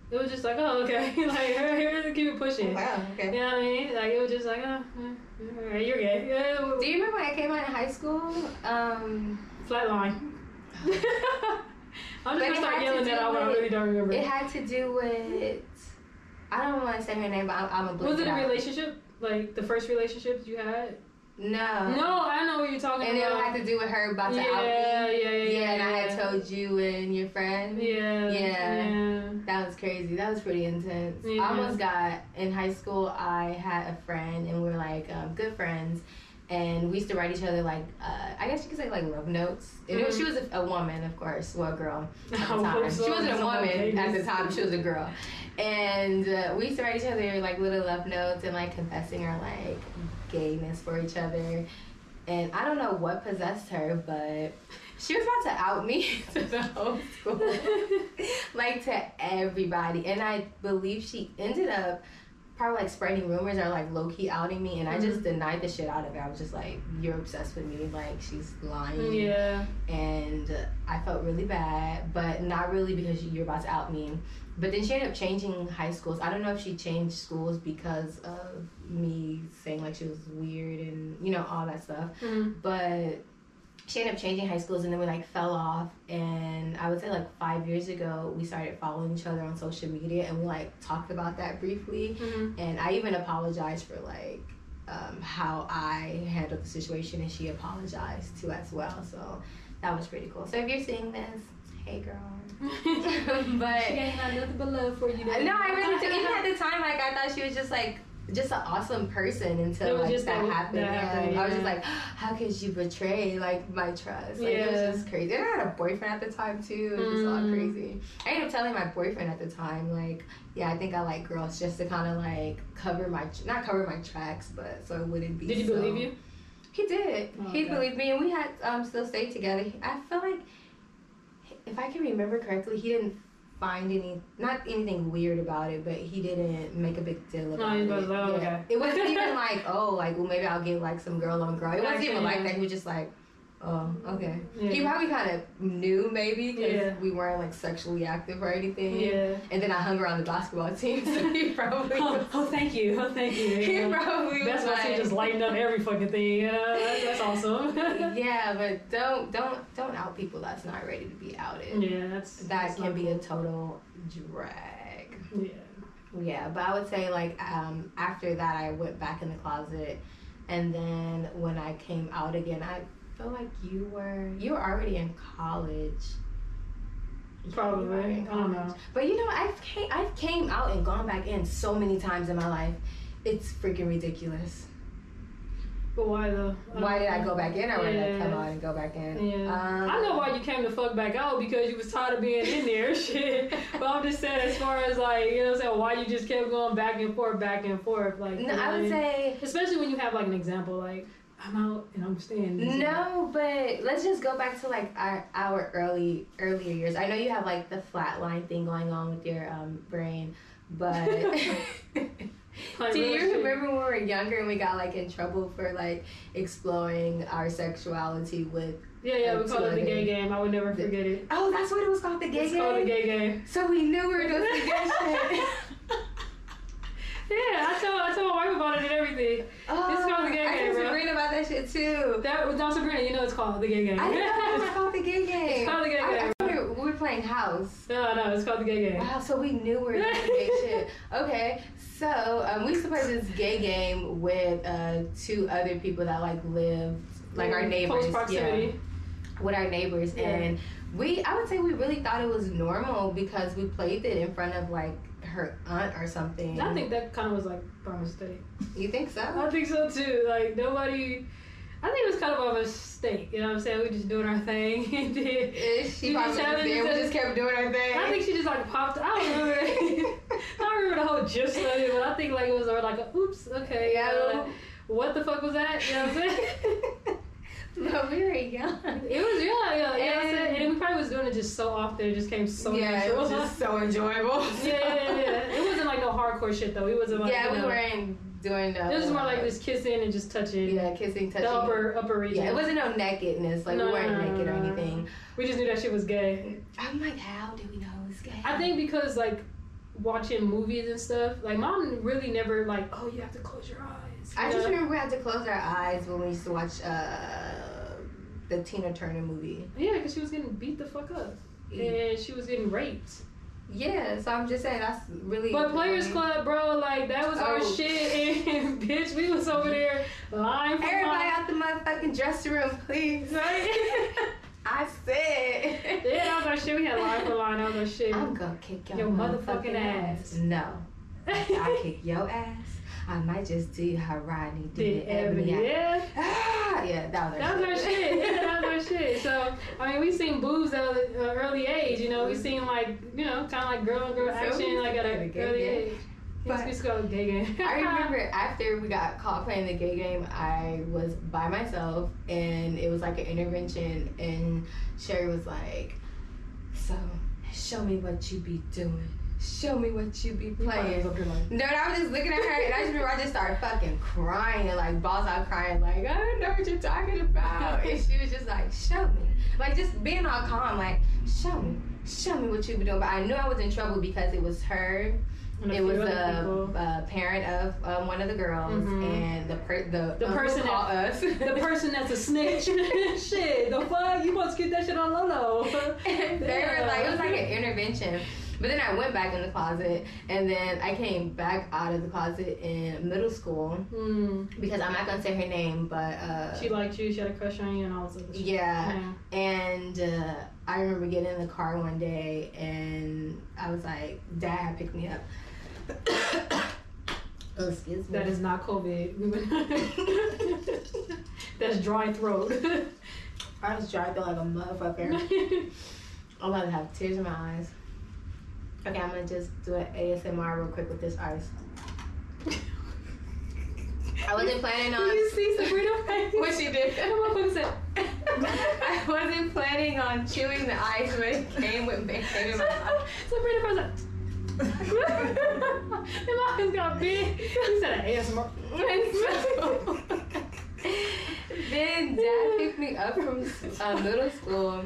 It was just like, oh, okay. like, here, here, keep it pushing. Wow. You Okay. know what I mean? Like, it was just like, oh, all right, you're gay. Yeah, Do you remember when I came out in high school? Um, Flatline. I'm just gonna start yelling to that do out, but I really don't remember. it had to do with. I don't want to say her name, but I'm, I'm a was it a out. relationship? Like the first relationship you had? No. no, I know what you're talking about. And it had to do with her about to yeah, out me. yeah, yeah, yeah, Yeah, and I had told you and your friend. Yeah, Yeah. yeah. That was crazy. That was pretty intense. Yeah. I almost got in high school. I had a friend, and we were like um, good friends, and we used to write each other like uh, I guess you could say like love notes. It was, she was a, a woman, of course, well, a girl at the time. so. She wasn't a woman at the time. She was a girl, and uh, we used to write each other like little love notes and like confessing our like gayness for each other. And I don't know what possessed her, but she was about to out me to the whole school like to everybody and i believe she ended up probably like spreading rumors or like low key outing me, and I Mm-hmm. just denied the shit out of it. I was just like, "You're obsessed with me, like she's lying." Yeah. and I felt really bad, but not really because you're about to out me. But then she ended up changing high schools. I don't know if she changed schools because of me saying like she was weird and you know all that stuff. Mhm. But she ended up changing high schools and then we like fell off. And I would say like five years ago we started following each other on social media and we like talked about that briefly. Mhm. And I even apologized for like um, how I handled the situation, and she apologized too as well. So that was pretty cool. So if you're seeing this, hey girl. but She ain't got nothing but love for you. no, I really do. Even at the time, like I thought she was just like just an awesome person until like just that that- happened. that Yeah. I was just like, how could you betray like my trust? Like it was just crazy. And I had a boyfriend at the time too. It was just all Mm. crazy. I ended up telling my boyfriend at the time, like, yeah, I think I like girls just to kind of like cover my not cover my tracks, but so it wouldn't be. Did he so- believe you? He did. Oh, he okay. believed me, and we had um still stayed together. I feel like if I can remember correctly, he didn't find any not anything weird about it, but he didn't make a big deal about he it. was like, oh, okay. It wasn't even like oh like well maybe I'll get like some girl on girl. It wasn't even like that. He was just like. Oh, okay. Yeah. He probably kind of knew maybe because Yeah. we weren't like sexually active or anything. Yeah. And then I hung around the basketball team, so he probably Oh, was, oh, thank you. Oh, thank you. he probably That's why she like, just lighting up every fucking thing. You know, that's, that's awesome. yeah, but don't don't don't out people that's not ready to be outed. yeah, that's That that's can be a total drag. Yeah. Yeah, but I would say like um, after that I went back in the closet, and then when I came out again, I feel like you were you were already in college. Probably. already in I don't know. But you know, I've came I've came out and gone back in so many times in my life. It's freaking ridiculous. But why though? Why did I go back in, or why did I come Yeah. out and go back in? Yeah. Um, I know why you came the fuck back out because you was tired of being in there, shit. But I'm just saying, as far as like, you know what I'm saying, why you just kept going back and forth, back and forth, like. No, I would say Especially when you have like an example, like I'm out and I'm staying. No, but let's just go back to like our, our early earlier years. I know you have like the flatline thing going on with your um, brain, but do you remember when we were younger and we got like in trouble for like exploring our sexuality with? Yeah, yeah, we Like, call it the gay game. I would never the- forget it. Oh, that's what it was called, the gay It's called the game. gay game. So we knew we were doing the gay shit. Yeah, I tell I tell my wife about it and everything. Oh, It's called the gay game, was bro. reading about that shit too. That was not Sabrina. You know it's called the gay game. I didn't know it was called the gay game. It's called the gay I, I game. we were- we were playing house. no, no, it's called the gay game. Wow, so we knew we were doing gay shit. Okay, so um, we used to play this gay game with uh, two other people that like lived, like our neighbors. Close proximity. Yeah, with our neighbors, Yeah. and we, I would say we really thought it was normal because we played it in front of like her aunt or something. I think that kind of was like by mistake. You think so? I think so too. Like nobody. I think it was kind of a mistake. You know what I'm saying? We just doing our thing. and then- She probably just it. We just kept doing our thing. I think she just like popped. I don't remember. I don't remember the whole gist of it, but I think like it was like a oops, okay, Yeah. uh, what the fuck was that? You know what I'm saying? but we were young. It was yeah, yeah, you know what I'm saying? And- And we probably was doing it just so often, it just came so yeah, it was just so enjoyable. yeah, yeah, yeah, yeah. It wasn't like no hardcore shit though. It wasn't like yeah, we know, weren't doing the. It was more like just kissing and just touching. Yeah, kissing, touching. The upper upper region. Yeah, it wasn't no nakedness. Like No, we weren't no, naked or anything. We just knew that shit was gay. I'm like, how do we know it was gay? I think because like watching movies and stuff, like mom really never like, oh, you have to close your eyes. I you just remember we had to close our eyes when we used to watch uh, the Tina Turner movie. Yeah, because she was getting beat the fuck up. And she was getting raped. Yeah, so I'm just saying that's really. But Players Club, bro, like that was our Oh. shit. And bitch, we was over there lying for Everybody mom. out the motherfucking dressing room, please. Right? I said. yeah, that was our shit. We had line for line. That was our shit. I'm gonna kick your, Your motherfucking, motherfucking ass. ass. No. I kick your ass. I might just do how Rodney did, Did it. Ebony. Ebony, yeah. Ah, yeah, that was our That was our shit. Yeah, that was our shit. So, I mean, we seen boobs at an early age, you know. We seen, like, you know, kind of like girl on girl action, like, at an a early age. But- we used to go gay game. I remember after we got caught playing the gay game, I was by myself and it was like an intervention and Sherry was like, So show me what you be doing. Show me what you be I was playing. up like, No, I was just looking at her, and I just remember I just started fucking crying and like balls out crying, like I don't know what you're talking about. And she was just like, show me, like just being all calm, like show me, show me what you be doing. But I knew I was in trouble because it was her. It was few other people. a, a parent of um, one of the girls, Mhm. and the per- the, The uncle person called us. the person that's a snitch. shit, the fuck? You supposed to keep that shit on Lolo? low. they were like, it was like an intervention. But then I went back in the closet, and then I came back out of the closet in middle school Hmm. because I'm not gonna say her name, but uh, She liked you. She had a crush on you, and all this other shit. yeah. And uh, I remember getting in the car one day, and I was like, Dad picked me up. oh, excuse me. That is not COVID. That's dry throat. I was dry driving like a motherfucker. I'm about to have tears in my eyes. Okay, I'm gonna just do an ASMR real quick with this ice. I wasn't planning on. you see Sabrina face? What she did? Said. I wasn't planning on chewing the ice, but it came with came in my mouth. Sabrina face like. His eyes got big. He said an ASMR. then dad picked me up from uh, middle school,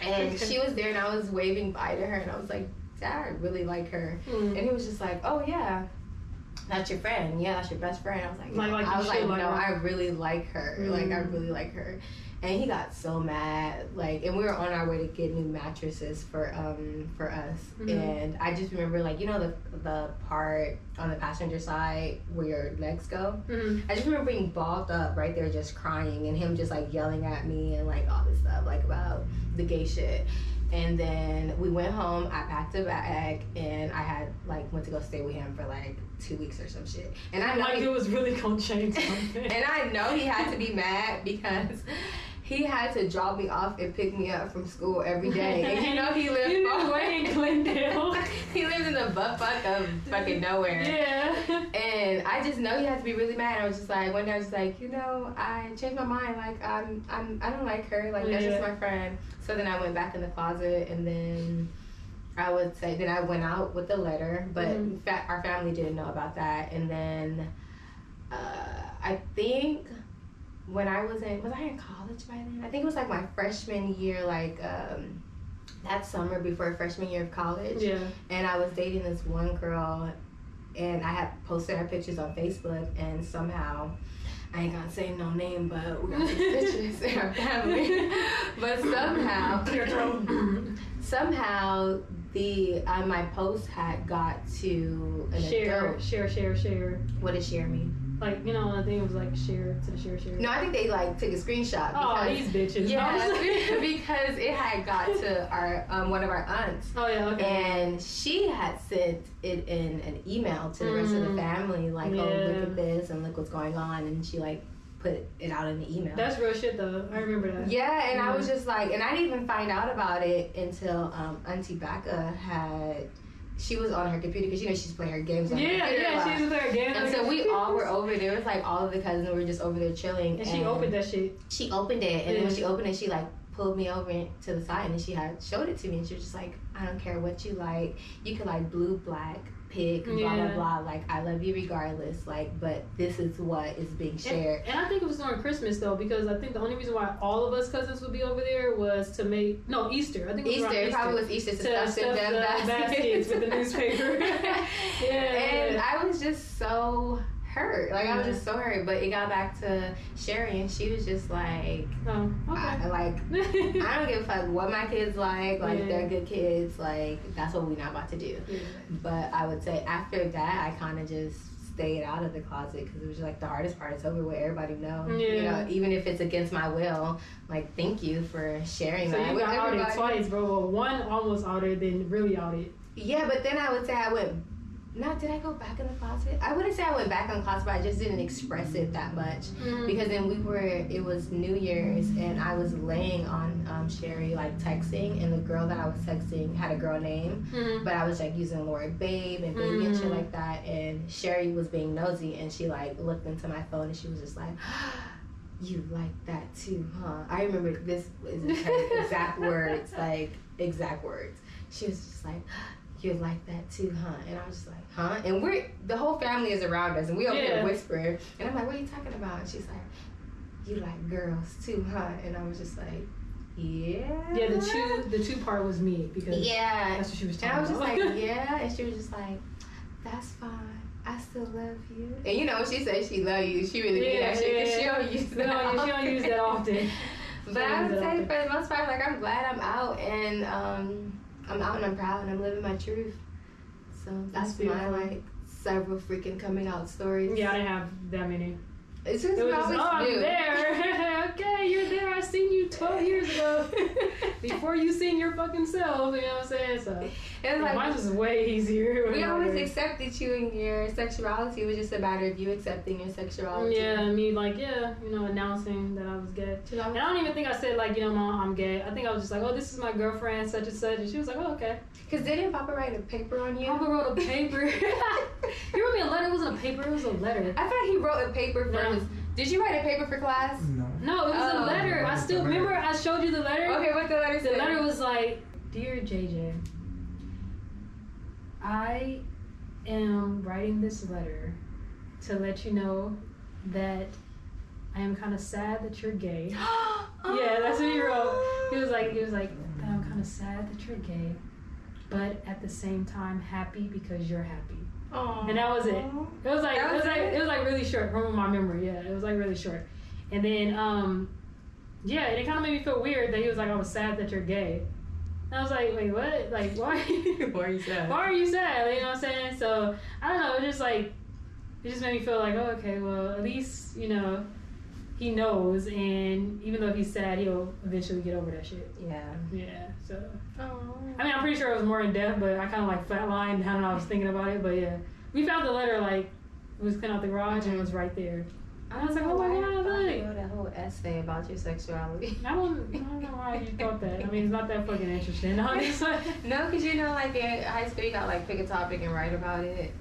and she was there, and I was waving bye to her, and I was like, I really like her. Mm. And he was just like, "Oh yeah, that's your friend. Yeah, that's your best friend." I was like, Like- like I was like, like "No, her." I really like her. Like I Mm. really like her." And he got so mad. Like, and we were on our way to get new mattresses for um for us. Mhm. And I just remember like you know the the part on the passenger side where your legs go. Mhm. I just remember being balled up right there, just crying, and him just like yelling at me and like all this stuff, like about the gay shit. And then we went home. I packed a bag, and I had like went to go stay with him for like two weeks or some shit. And I know Like he, it was really gonna change something. and I know he had to be mad because he had to drop me off and pick me up from school every day. And you know he lived You far live way in Glendale. he lives in the butt fuck of fucking nowhere. yeah. And I just know he had to be really mad. I was just like, one day I was just like, you know, I changed my mind. Like, I'm, I'm, I don't like her. Like, that's just my friend. So then I went back in the closet, and then I would say, then I went out with the letter, but Mhm. fa- our family didn't know about that. And then uh, I think when I was in, was I in college by then? I think it was like my freshman year, like um, that summer before freshman year of college Yeah. and I was dating this one girl, and I had posted her pictures on Facebook, and somehow. I ain't gonna say no name, but we got some pictures in our family. But somehow, somehow the uh, my post had got to an share, adult. share, share, share. What does share mean? Like you know, I think it was like share to the share, share. No, I think they like took a screenshot. Oh, Because, these bitches. yeah, because it had got to our um, one of our aunts. Oh yeah. Okay. And she had sent it in an email to the rest of the Mm. family, like, oh, look at this and look what's going on. And she, like, put it out in the email. That's real shit though. I remember that. yeah, and I was just like, and I didn't even find out about it until um, Auntie Becca had, she was on her computer because, you know, she's playing her games on her Yeah, computer. yeah, lot. she was there again. and so we all were over there. It was like all of the cousins were just over there chilling. And she opened that shit. she opened it and then when she opened it she like pulled me over to the side and she had showed it to me and she was just like i don't care what you like you could like blue black pig blah blah Yeah. blah like i love you regardless like but this is what is being shared And I think it was during Christmas though, because I think the only reason why all of us cousins would be over there was to make no Easter. I think it was easter it Easter. probably was easter to, to stuff them the baskets. baskets with the newspaper. yeah, and i was just so hurt like i was just so hurt but it got back to sherry and she was just like Oh, I, okay. like I don't give a fuck what my kids like. Like Yeah. they're good kids. Like that's what we're not about to do. Yeah. But I would say after that, I kind of just stayed out of the closet because it was like the hardest part is over with. Everybody know. You know, even if it's against my will. Like thank you for sharing So that you got outed twice, bro. Well, one almost outed, then really outed. Yeah, but then I would say I went. Not did I go back in the closet? I wouldn't say I went back in the closet, but I just didn't express it that much. because then we were it was new year's and i was laying on um, sherry like texting and the girl that i was texting had a girl name Mhm. but i was like using the word babe and baby and shit Mm. like that and sherry was being nosy and she like looked into my phone and she was just like you like that too huh i remember this is exact words like exact words she was just like you're like that too, huh? And I was just like, huh? And we're the whole family is around us, and we over Yeah. here whispering. And I'm like, what are you talking about? And she's like, you like girls too, huh? And I was just like, yeah. Yeah, the two the two part was me because Yeah. that's what she was And talking I was just about. like, yeah. And she was just like, that's fine. I still love you. And you know, she said she love you, she really Yeah, that shit because yeah. she don't use that. don't, she don't use that often. But I would say for the most part, like I'm glad I'm out and um, I'm out and I'm proud and I'm living my truth. So that's, That's my beautiful. like several freaking coming out stories. Yeah, I didn't have that many. it's just It was we always oh, I'm knew. there. I seen you 12 years ago. Before you seen your fucking self, you know what I'm saying? So It was like mine was way easier. we always accepted you and your sexuality. It was just a matter of you accepting your sexuality. Yeah, me like yeah, you know, announcing that I was gay. And I don't even think I said like, you know, mom, I'm gay. I think I was just like, oh, this is my girlfriend, such and such, and she was like, oh, okay. Cause didn't Papa write a paper on you? Papa wrote a paper. he wrote me a letter. It wasn't a paper. It was a letter. I thought he wrote a paper for No. his. Did you write a paper for class? No. No, it was Oh. a letter. I still remember. I showed you the letter. Okay, what the letter said? The letter was like, Dear JJ, I am writing this letter to let you know that I am kind of sad that you're gay. Yeah, that's what he wrote. He was like, he was like, that I'm kind of sad that you're gay, but at the same time happy because you're happy. Aw. And that was it. It was like That it was was like it? it was like really short from my memory. Yeah, it was like really short. And then um, yeah, and it kind of made me feel weird that he was like, I was sad that you're gay. And I was like, wait, what? Like, why? Why are you sad? why are you sad? You know what I'm saying? So I don't know. It just like it just made me feel like, oh, okay, well, at least you know he knows, and even though he's sad, he'll eventually get over that shit. Yeah. Yeah. So Oh. I mean, I'm pretty sure it was more in depth, but I kind of like flatlined. I don't know. I was thinking about it, but yeah, we found the letter like it was clean out the garage and it was right there. I was like, oh my God, I thought look. you wrote a whole essay about your sexuality. I don't, I don't know why you thought that. I mean, it's not that fucking interesting, honestly. no, because you know, like in high school, you got like pick a topic and write about it.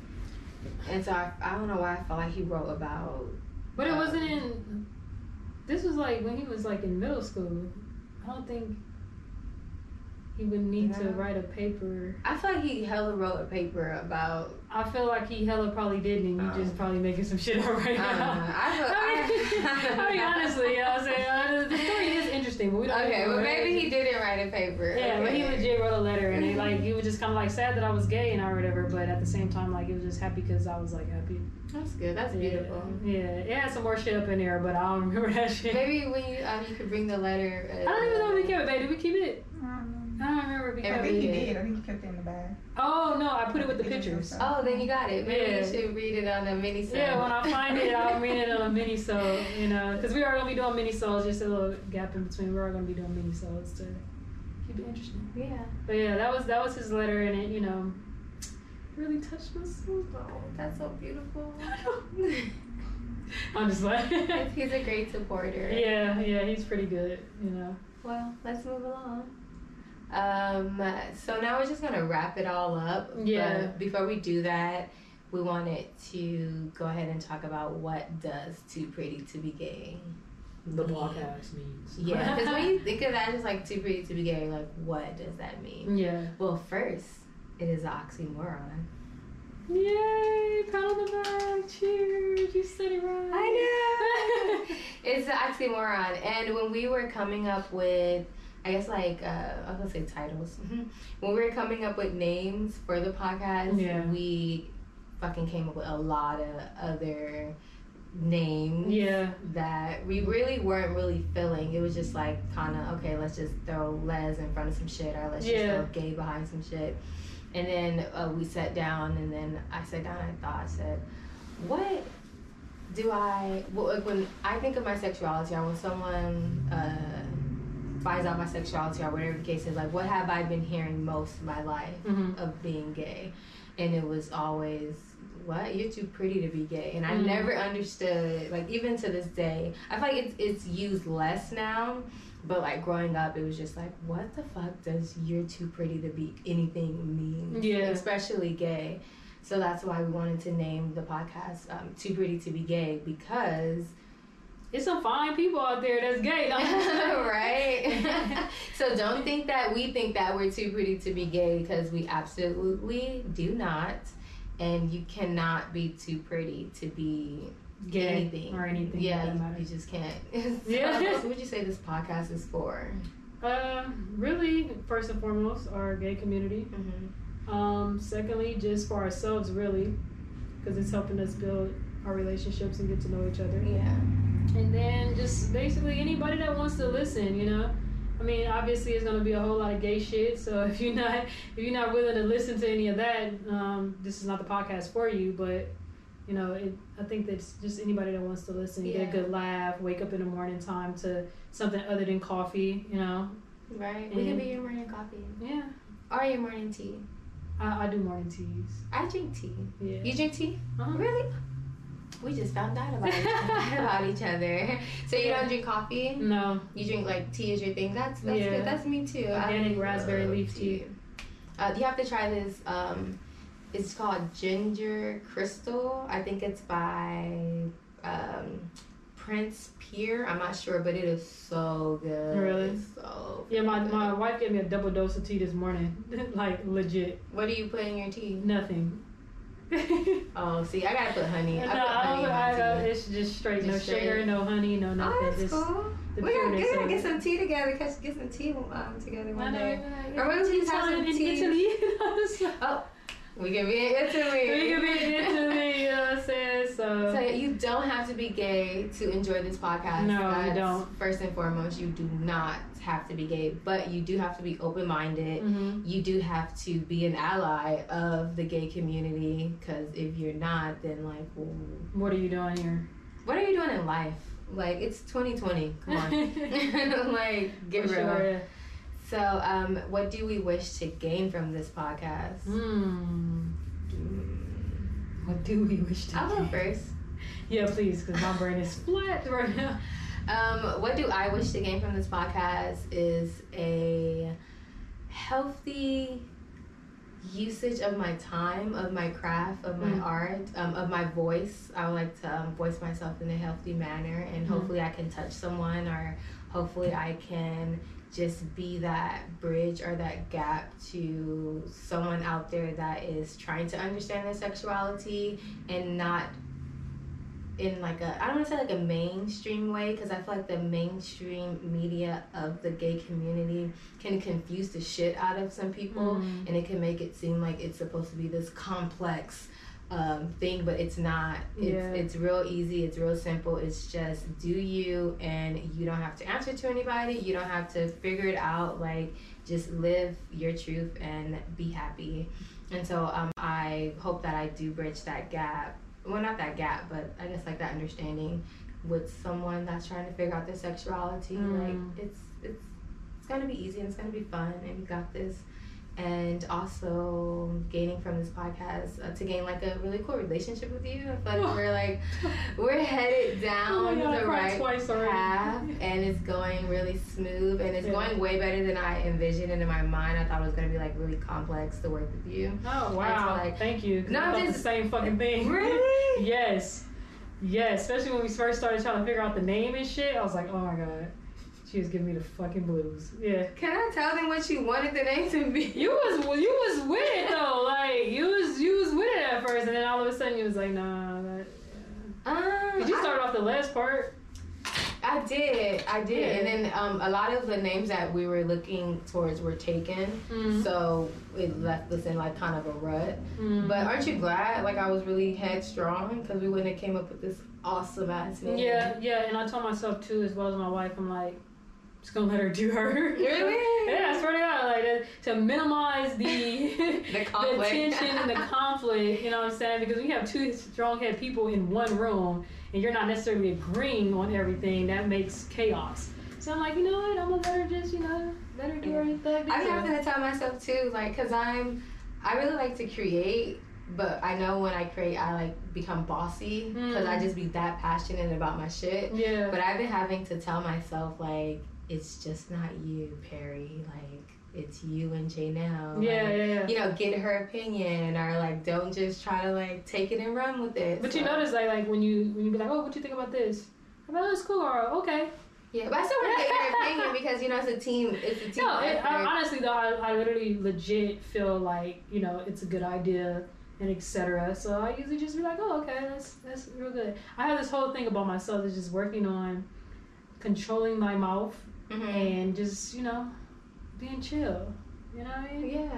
And so I, I don't know why I felt like he wrote about. But it um, wasn't in. This was like when he was like in middle school. I don't think he would need to write a paper. I feel like he hella wrote a paper about. I feel like he hella probably didn't, and you Oh. just probably making some shit up right I don't now. I feel. I mean, I, I mean, honestly, you know what I'm saying? Uh, the story is interesting, but we don't Okay, know, well maybe he didn't write a paper. Yeah, but he legit wrote a letter, and he like he was just kind of like sad that I was gay and or whatever, but at the same time, like he was just happy because I was like happy. That's good. That's beautiful. Yeah, yeah, it had some more shit up in there, but I don't remember that shit. Maybe when you um, you could bring the letter. Uh, I don't even know if we kept it. Babe, did we keep it? Um, I don't remember because I think he did. I think he kept it in the bag. Oh no, I put it with the pictures. Oh, then you got it. Maybe Yeah. you should read it on a mini. Yeah, when I find it, I'll read it on a mini so you know, because we are gonna be doing mini solos, just a little gap in between. We are gonna be doing mini solos to keep it interesting. Yeah. But yeah, that was that was his letter, and it you know really touched my soul. Oh, that's so beautiful. I'm just like, He's a great supporter. yeah, yeah, he's pretty good, you know. Well, let's move along. Um, so now we're just gonna wrap it all up. Yeah. But before we do that, we wanted to go ahead and talk about what does too pretty to be gay. The blockhouse means. Yeah, because when you think of that, just like too pretty to be gay, like what does that mean? yeah. Well, first, it is an oxymoron. Yay! Pat on the back. Cheers! You said it right. I know. it's an oxymoron. And when we were coming up with, I guess like uh, I was gonna say titles. when we were coming up with names for the podcast, Yeah. we fucking came up with a lot of other names yeah. that we really weren't really feeling. It was just like kind of okay, let's just throw Les in front of some shit, or let's Yeah. just throw Gay behind some shit. And then uh, we sat down, and then I sat down and I thought, I said, what do I, well, like when I think of my sexuality, or when someone uh, finds out my sexuality, or whatever the case is, like, what have I been hearing most of my life hmm of being gay? And it was always, what? You're too pretty to be gay. And I Mm. never understood, like, even to this day, I feel like it's, it's used less now. But like growing up, it was just like, what the fuck does "you're too pretty to be anything" mean? Yeah. especially gay. So that's why we wanted to name the podcast um, "Too Pretty to Be Gay" because it's some fine people out there that's gay. right? so don't think that we think that we're too pretty to be gay because we absolutely do not. And you cannot be too pretty to be gay anything or anything. Yeah, you, just can't. Yeah. so, what would you say this podcast is for? Uh, really, first and foremost, our gay community. Mm-hmm. Um, secondly, just for ourselves, really, because it's helping us build our relationships and get to know each other. Yeah. And then just basically anybody that wants to listen, you know. I mean, obviously, it's gonna be a whole lot of gay shit. So if you're not if you're not willing to listen to any of that, um, this is not the podcast for you. But you know, it, I think that's just anybody that wants to listen, get a good laugh, wake up in the morning time to something other than coffee. You know, Right. We And- could be your morning coffee yeah. or your morning tea. I, I do morning teas. I drink tea. Yeah. You drink tea? Uh-huh. Really? We just found out about each, about each other. So you don't drink coffee? No. You drink like tea is your thing. That's that's Yeah. good. That's me too. I Organic love raspberry leaf tea. Uh, you have to try this. Um, it's called Ginger Crystal. I think it's by um, Prince Pier. I'm not sure, but it is so good. Really? It's so. Yeah, my, good. my wife gave me a double dose of tea this morning. like legit. What do you put in your tea? Nothing. Oh, see, I gotta put honey. no, I put honey I, I, tea. it's just straight, no Just sugar, no honey, no nothing. Oh, that's just cool. the We gotta, pureness we gotta get some tea together. Catch, get some tea um, together one day. yeah, Or if we just have some in tea? Italy. you know what I'm saying? Oh, we can be in Italy. we can be in Italy, you know what I'm saying? So, So you don't have to be gay to enjoy this podcast. No, you don't. First and foremost, you do not have to be gay, but you do have to be open minded. Mhm. You do have to be an ally of the gay community because if you're not, then like, well, what are you doing here? what are you doing in life? Like it's 2020. Come on, like get For real. sure. So, um, what do we wish to gain from this podcast? Hmm. What do we wish to I'll go gain? first. Yeah, please, because my brain is flat right now. Um, what do I wish to gain from this podcast is a healthy usage of my time, of my craft, of my Mm. art, um, of my voice. I would like to um, voice myself in a healthy manner, and Mm. hopefully, I can touch someone, or hopefully, I can just be that bridge or that gap to someone out there that is trying to understand their sexuality and not in like a I don't want to say like a mainstream way because I feel like the mainstream media of the gay community can confuse the shit out of some people Mm. and it can make it seem like it's supposed to be this complex um, thing, but it's not. It's Yeah. it's real easy. It's real simple. It's just do you, and you don't have to answer to anybody. You don't have to figure it out. Like just live your truth and be happy. And so um, I hope that I do bridge that gap. Well, not that gap, but I guess like that understanding with someone that's trying to figure out their sexuality. Mm. Like it's it's it's gonna be easy and it's gonna be fun, and you got this. And also gaining from this podcast uh, to gain like a really cool relationship with you. I feel like we're like we're headed down Oh God, the right twice path, and it's going really smooth, and it's Yeah. going way better than I envisioned. And in my mind, I thought it was gonna be like really complex to work with you. Oh wow! like- Thank you. No, just- the same fucking thing. Really? yes, yes. Especially when we first started trying to figure out the name and shit. I was like, oh my god, she was giving me the fucking blues. Yeah. Can I tell them what you wanted the name to be? You was well, you was with it though. Like you was you was with it at first, and then all of a sudden you was like, nah. That, yeah. Um, Did you I- start off the last part? I did, I did, Yeah. and then um, a lot of the names that we were looking towards were taken, Mm. so it left us in like kind of a rut. Mm. But aren't you glad? Like I was really headstrong because we wouldn't have came up with this awesome ass name. Yeah, yeah, and I told myself too, as well as my wife, I'm like, just gonna let her do her. Really? yeah, I swear to God, like to minimize the The the tension and the conflict. You know what I'm saying? Because we have two strong-headed people in one room and you're not necessarily agreeing on everything, that makes chaos. So I'm like, you know what? I'm gonna let her just, you know, let her do her thing. I'm having to tell myself too, like, cause I'm, I really like to create, but I know when I create, I like become bossy, cause I Mm. just be that passionate about my shit. Yeah. But I've been having to tell myself like, it's just not you, Perry. Like, it's you and Janelle. yeah, Like, yeah, yeah. You know, get her opinion, or like, don't just try to like take it and run with it. But you notice like like when you when you be like, oh, what you think about this? I'm like, oh, it's cool, or okay. Yeah, but I still want to get your opinion because you know it's a team. It's a team. No, it. I, honestly though, I, I literally legit feel like you know it's a good idea and etc. So I usually just be like, oh, okay, that's that's real good. I have this whole thing about myself that's just working on controlling my mouth Mhm. and just you know being chill. You know what I mean? Yeah.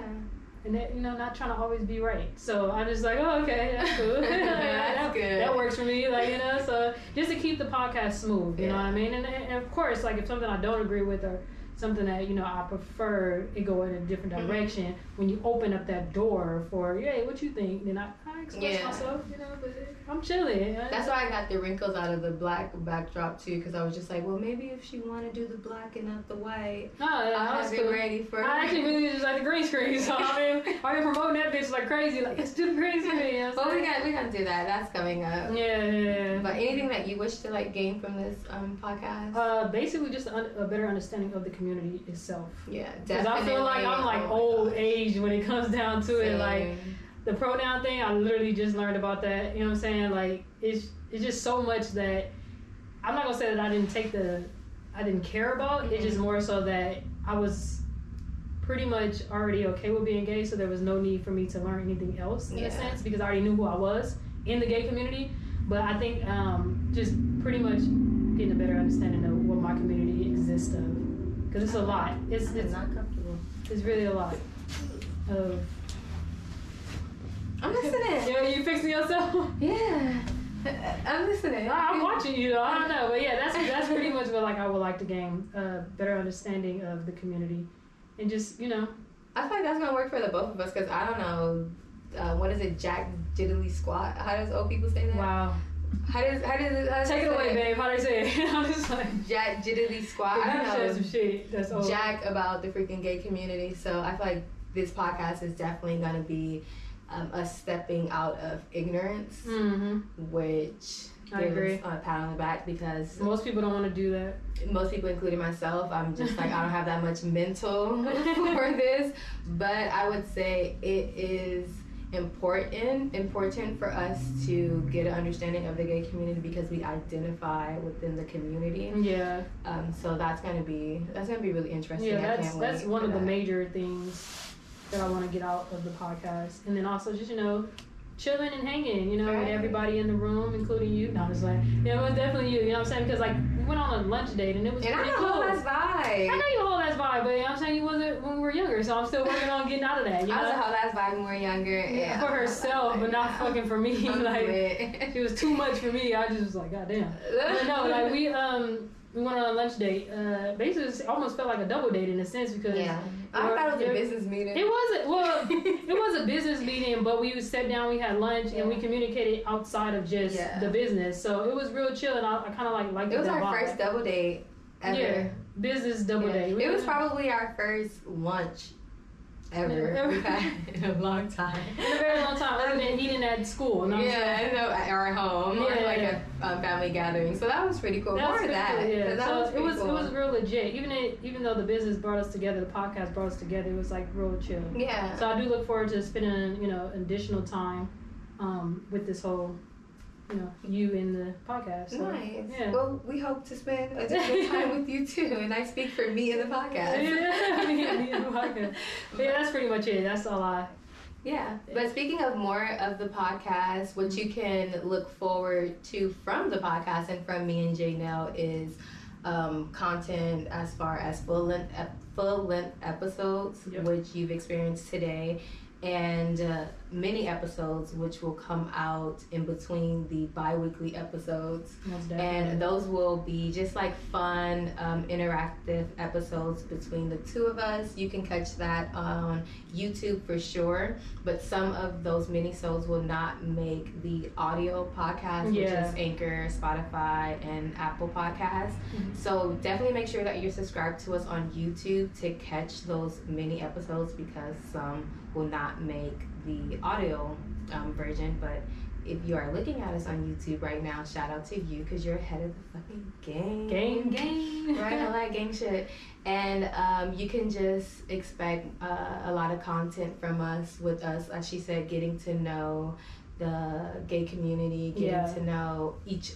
And that, you know, not trying to always be right. So I'm just like, oh, okay, that's cool. That's that, good. That works for me, like you know. So just to keep the podcast smooth, you know what I mean. And, and of course, like if something I don't agree with or something that you know I prefer it go in a different Mhm. direction. When you open up that door for, hey, what you think? Then I, I express Yeah. myself, you know. But I'm chilling. That's why I got the wrinkles out of the black backdrop too, because I was just like, well, maybe if she want to do the black and not the white, No, I'll have cool. it ready for. I actually really just like the green screen, so I mean, I've been promoting that bitch like crazy. Like, let's do the green screen. You know what But we got we gonna do that. That's coming up. Yeah, yeah, yeah. But anything that you wish to like gain from this um podcast? Uh, basically, just a, un- a better understanding of the community itself. yeah, definitely. Because. I feel like I'm like Oh old gosh. age when it comes down to it. Like Same. The pronoun thing, I literally just learned about that. You know what I'm saying? Like it's it's just so much that I'm not gonna say that I didn't take the I didn't care about. It's just more so that I was pretty much already okay with being gay, so there was no need for me to learn anything else in Yeah. a sense because I already knew who I was in the gay community. But I think um, just pretty much getting a better understanding of what my community exists of because it's a lot. It's I'm it's not comfortable. it's really a lot of. I'm listening. Yeah, you fixing yourself. Yeah, I'm listening. I- I'm watching you though. I don't know, but yeah, that's that's pretty much what like I would like to gain a better understanding of the community, and just you know, I feel like that's gonna work for the both of us because I don't know. Uh, what is it? Jack Jiddly Squat. How does old people say that? wow. How does how does it? How does Take it away, babe. How do they say it? I'm just like. Jack Jiddly Squat. I don't know. some shit. That's old. Jack about the freaking gay community. So I feel like this podcast is definitely gonna be um, us stepping out of ignorance, Mm-hmm. which I agree. us a pat on the back because Most people don't want to do that. most people, including myself, I'm just like I don't have that much mental for this. But I would say it is important important for us to get an understanding of the gay community because we identify within the community. Yeah, Um, so that's gonna be that's gonna be really interesting. yeah. That's that's one of the major things that I want to get out of the podcast, and then also just you know. Chilling and hanging, you know, with everybody in the room, including you. No, just like, yeah, it was definitely you. You know what I'm saying? Because like we went on a lunch date and it was And I pretty know cool. I vibe. know you hold that vibe, but you know what I'm saying you wasn't when we were younger, so I'm still working on getting out of that. You I was a know, whole ass vibe when we were younger. Yeah, for herself, but not fucking for me. Like it was too much for me. I just was like, God damn. But no, like we um we went on a lunch date. Uh, basically, it almost felt like a double date in a sense because yeah, I thought it was a business meeting. it wasn't. Well, it was a business meeting, but we sat down, we had lunch, and we communicated outside of just Yeah. the business. So it was real chill, and I, I kind of like liked It It was our vibe. first double date ever. Yeah, business double Yeah. date. We It was probably our first lunch ever we've had in a long time. in a very long time, other than eating at school. I'm Yeah, saying? I know, or at home, or Yeah. like a um, family gathering. So that was pretty cool. That More was of that. cool, yeah. That so was it was cool. it was real legit. Even it, even though the business brought us together, the podcast brought us together. It was like real chill. yeah. So I do look forward to spending you know additional time um, with this whole you know you in the podcast. So, Nice. Yeah. Well, we hope to spend a additional time with you too, and I speak for me in the podcast. Yeah, me me and the podcast. But yeah, that's pretty much it. That's all I. Yeah, but speaking of more of the podcast, what you can look forward to from the podcast and from me and Janelle is um, content as far as full length ep- full length episodes, Yep. which you've experienced today, and uh, mini episodes, which will come out in between the bi-weekly episodes. And those will be just like fun, um, interactive episodes between the two of us. You can catch that on YouTube for sure. But some of those mini-sodes will not make the audio podcast, which is Anchor, Spotify, and Apple Podcasts. Mhm. So definitely make sure that you're subscribed to us on YouTube to catch those mini episodes because some will not make the audio um, version. But if you are looking at us on YouTube right now, shout out to you because you're ahead of the fucking game. gang gang. Right, all that gang shit. And um, you can just expect uh, a lot of content from us with us, as she said, getting to know the gay community, getting Yeah. to know each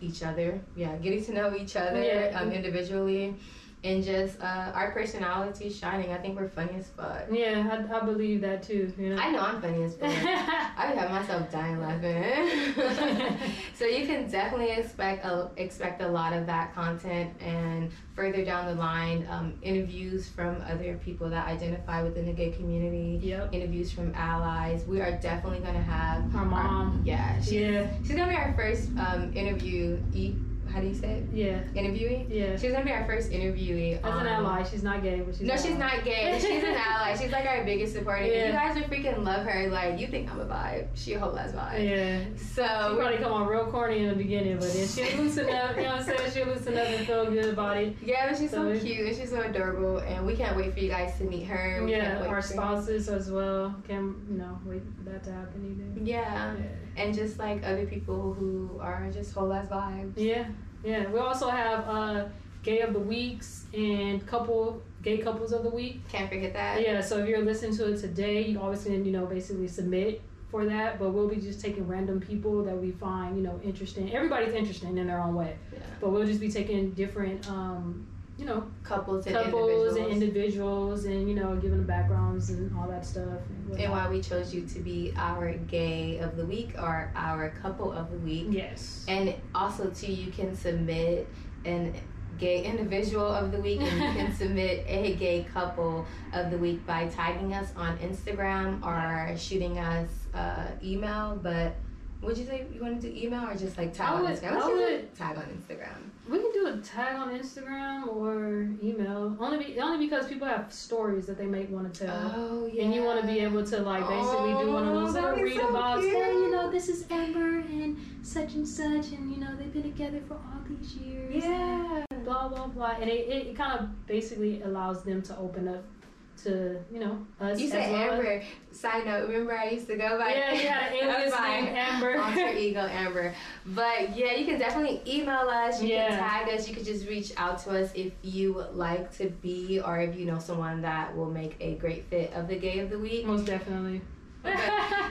each other. Yeah, getting to know each other Yeah. um, individually, and just uh, our personality shining. I think we're funny as fuck. Yeah, I, I believe that too. You know. I know I'm funny as fuck. I have myself dying laughing. so you can definitely expect a, expect a lot of that content and further down the line, um, interviews from other people that identify within the gay community, yep. interviews from allies. We are definitely gonna have Our mom. yeah, she, Yeah. she's gonna be our first um, interviewee. How do you say it? Yeah. Interviewee. Yeah. She's gonna be our first interviewee. As an on- ally, she's not gay, but she's no, she's ally. not gay. She's an ally. She's like our biggest supporter. Yeah. You guys are freaking love her. Like you think I'm a vibe. She a whole ass vibe. Yeah. So She probably come on real corny in the beginning, but then she'll loosen up, you know what I'm saying? She'll loosen up and feel good about it. yeah, but she's so So- cute and she's so adorable, and we can't wait for you guys to meet her. We Yeah, our spouses as well. can't you know wait for that to happen either. Yeah, Yeah. And just like other people who are just whole ass vibes. Yeah, yeah. We also have uh, gay of the weeks and couple gay couples of the week. Can't forget that. Yeah, so if you're listening to it today, you always can you know basically submit for that. But we'll be just taking random people that we find you know interesting. Everybody's interesting in their own way, Yeah. but we'll just be taking different um, you know Couples and couples individuals. and individuals and you know giving them backgrounds and all that stuff. And and why we chose you to be our gay of the week or our couple of the week. yes. And also too, you can submit an gay individual of the week, and you can submit a gay couple of the week by tagging us on Instagram or shooting us uh, email. But would you say you want to do email or just like tag on Instagram? I Let's would- tag on Instagram. We can do a tag on Instagram or email. Only be, only because people have stories that they might want to tell. Oh yeah. And you want to be able to like basically do one of those Oh, little read so about, cute. hey, you know, this is Amber and such and such, and you know they've been together for all these years. Yeah. Blah blah blah, and it, it, kind of basically allows them to open up to you know us. You said well as- Amber. Side note, remember I used to go by Yeah, you had an alias fine. Amber. alter ego Amber. But yeah, you can definitely email us. You Yeah. can tag us. You can just reach out to us if you would like to be, or if you know someone that will make a great fit of the gay of the week. Most definitely.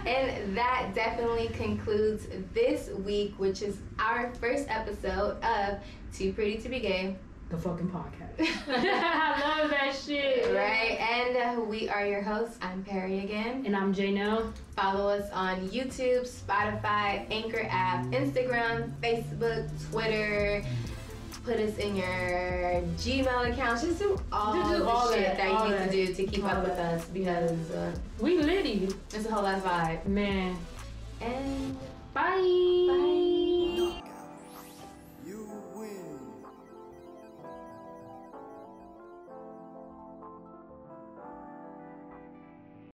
And that definitely concludes this week, which is our first episode of Too Pretty to Be Gay. The fucking podcast. I love that shit. Right, and uh, we are your hosts. I'm Perry again. And I'm Janelle. Follow us on YouTube, Spotify, Anchor app, Instagram, Facebook, Twitter. Put us in your Gmail account. Just do all, Just do the all shit that, that, all you need that. to do to keep All up with that. us because uh, We litty. it's a whole lot of vibe. Man. And Bye. bye.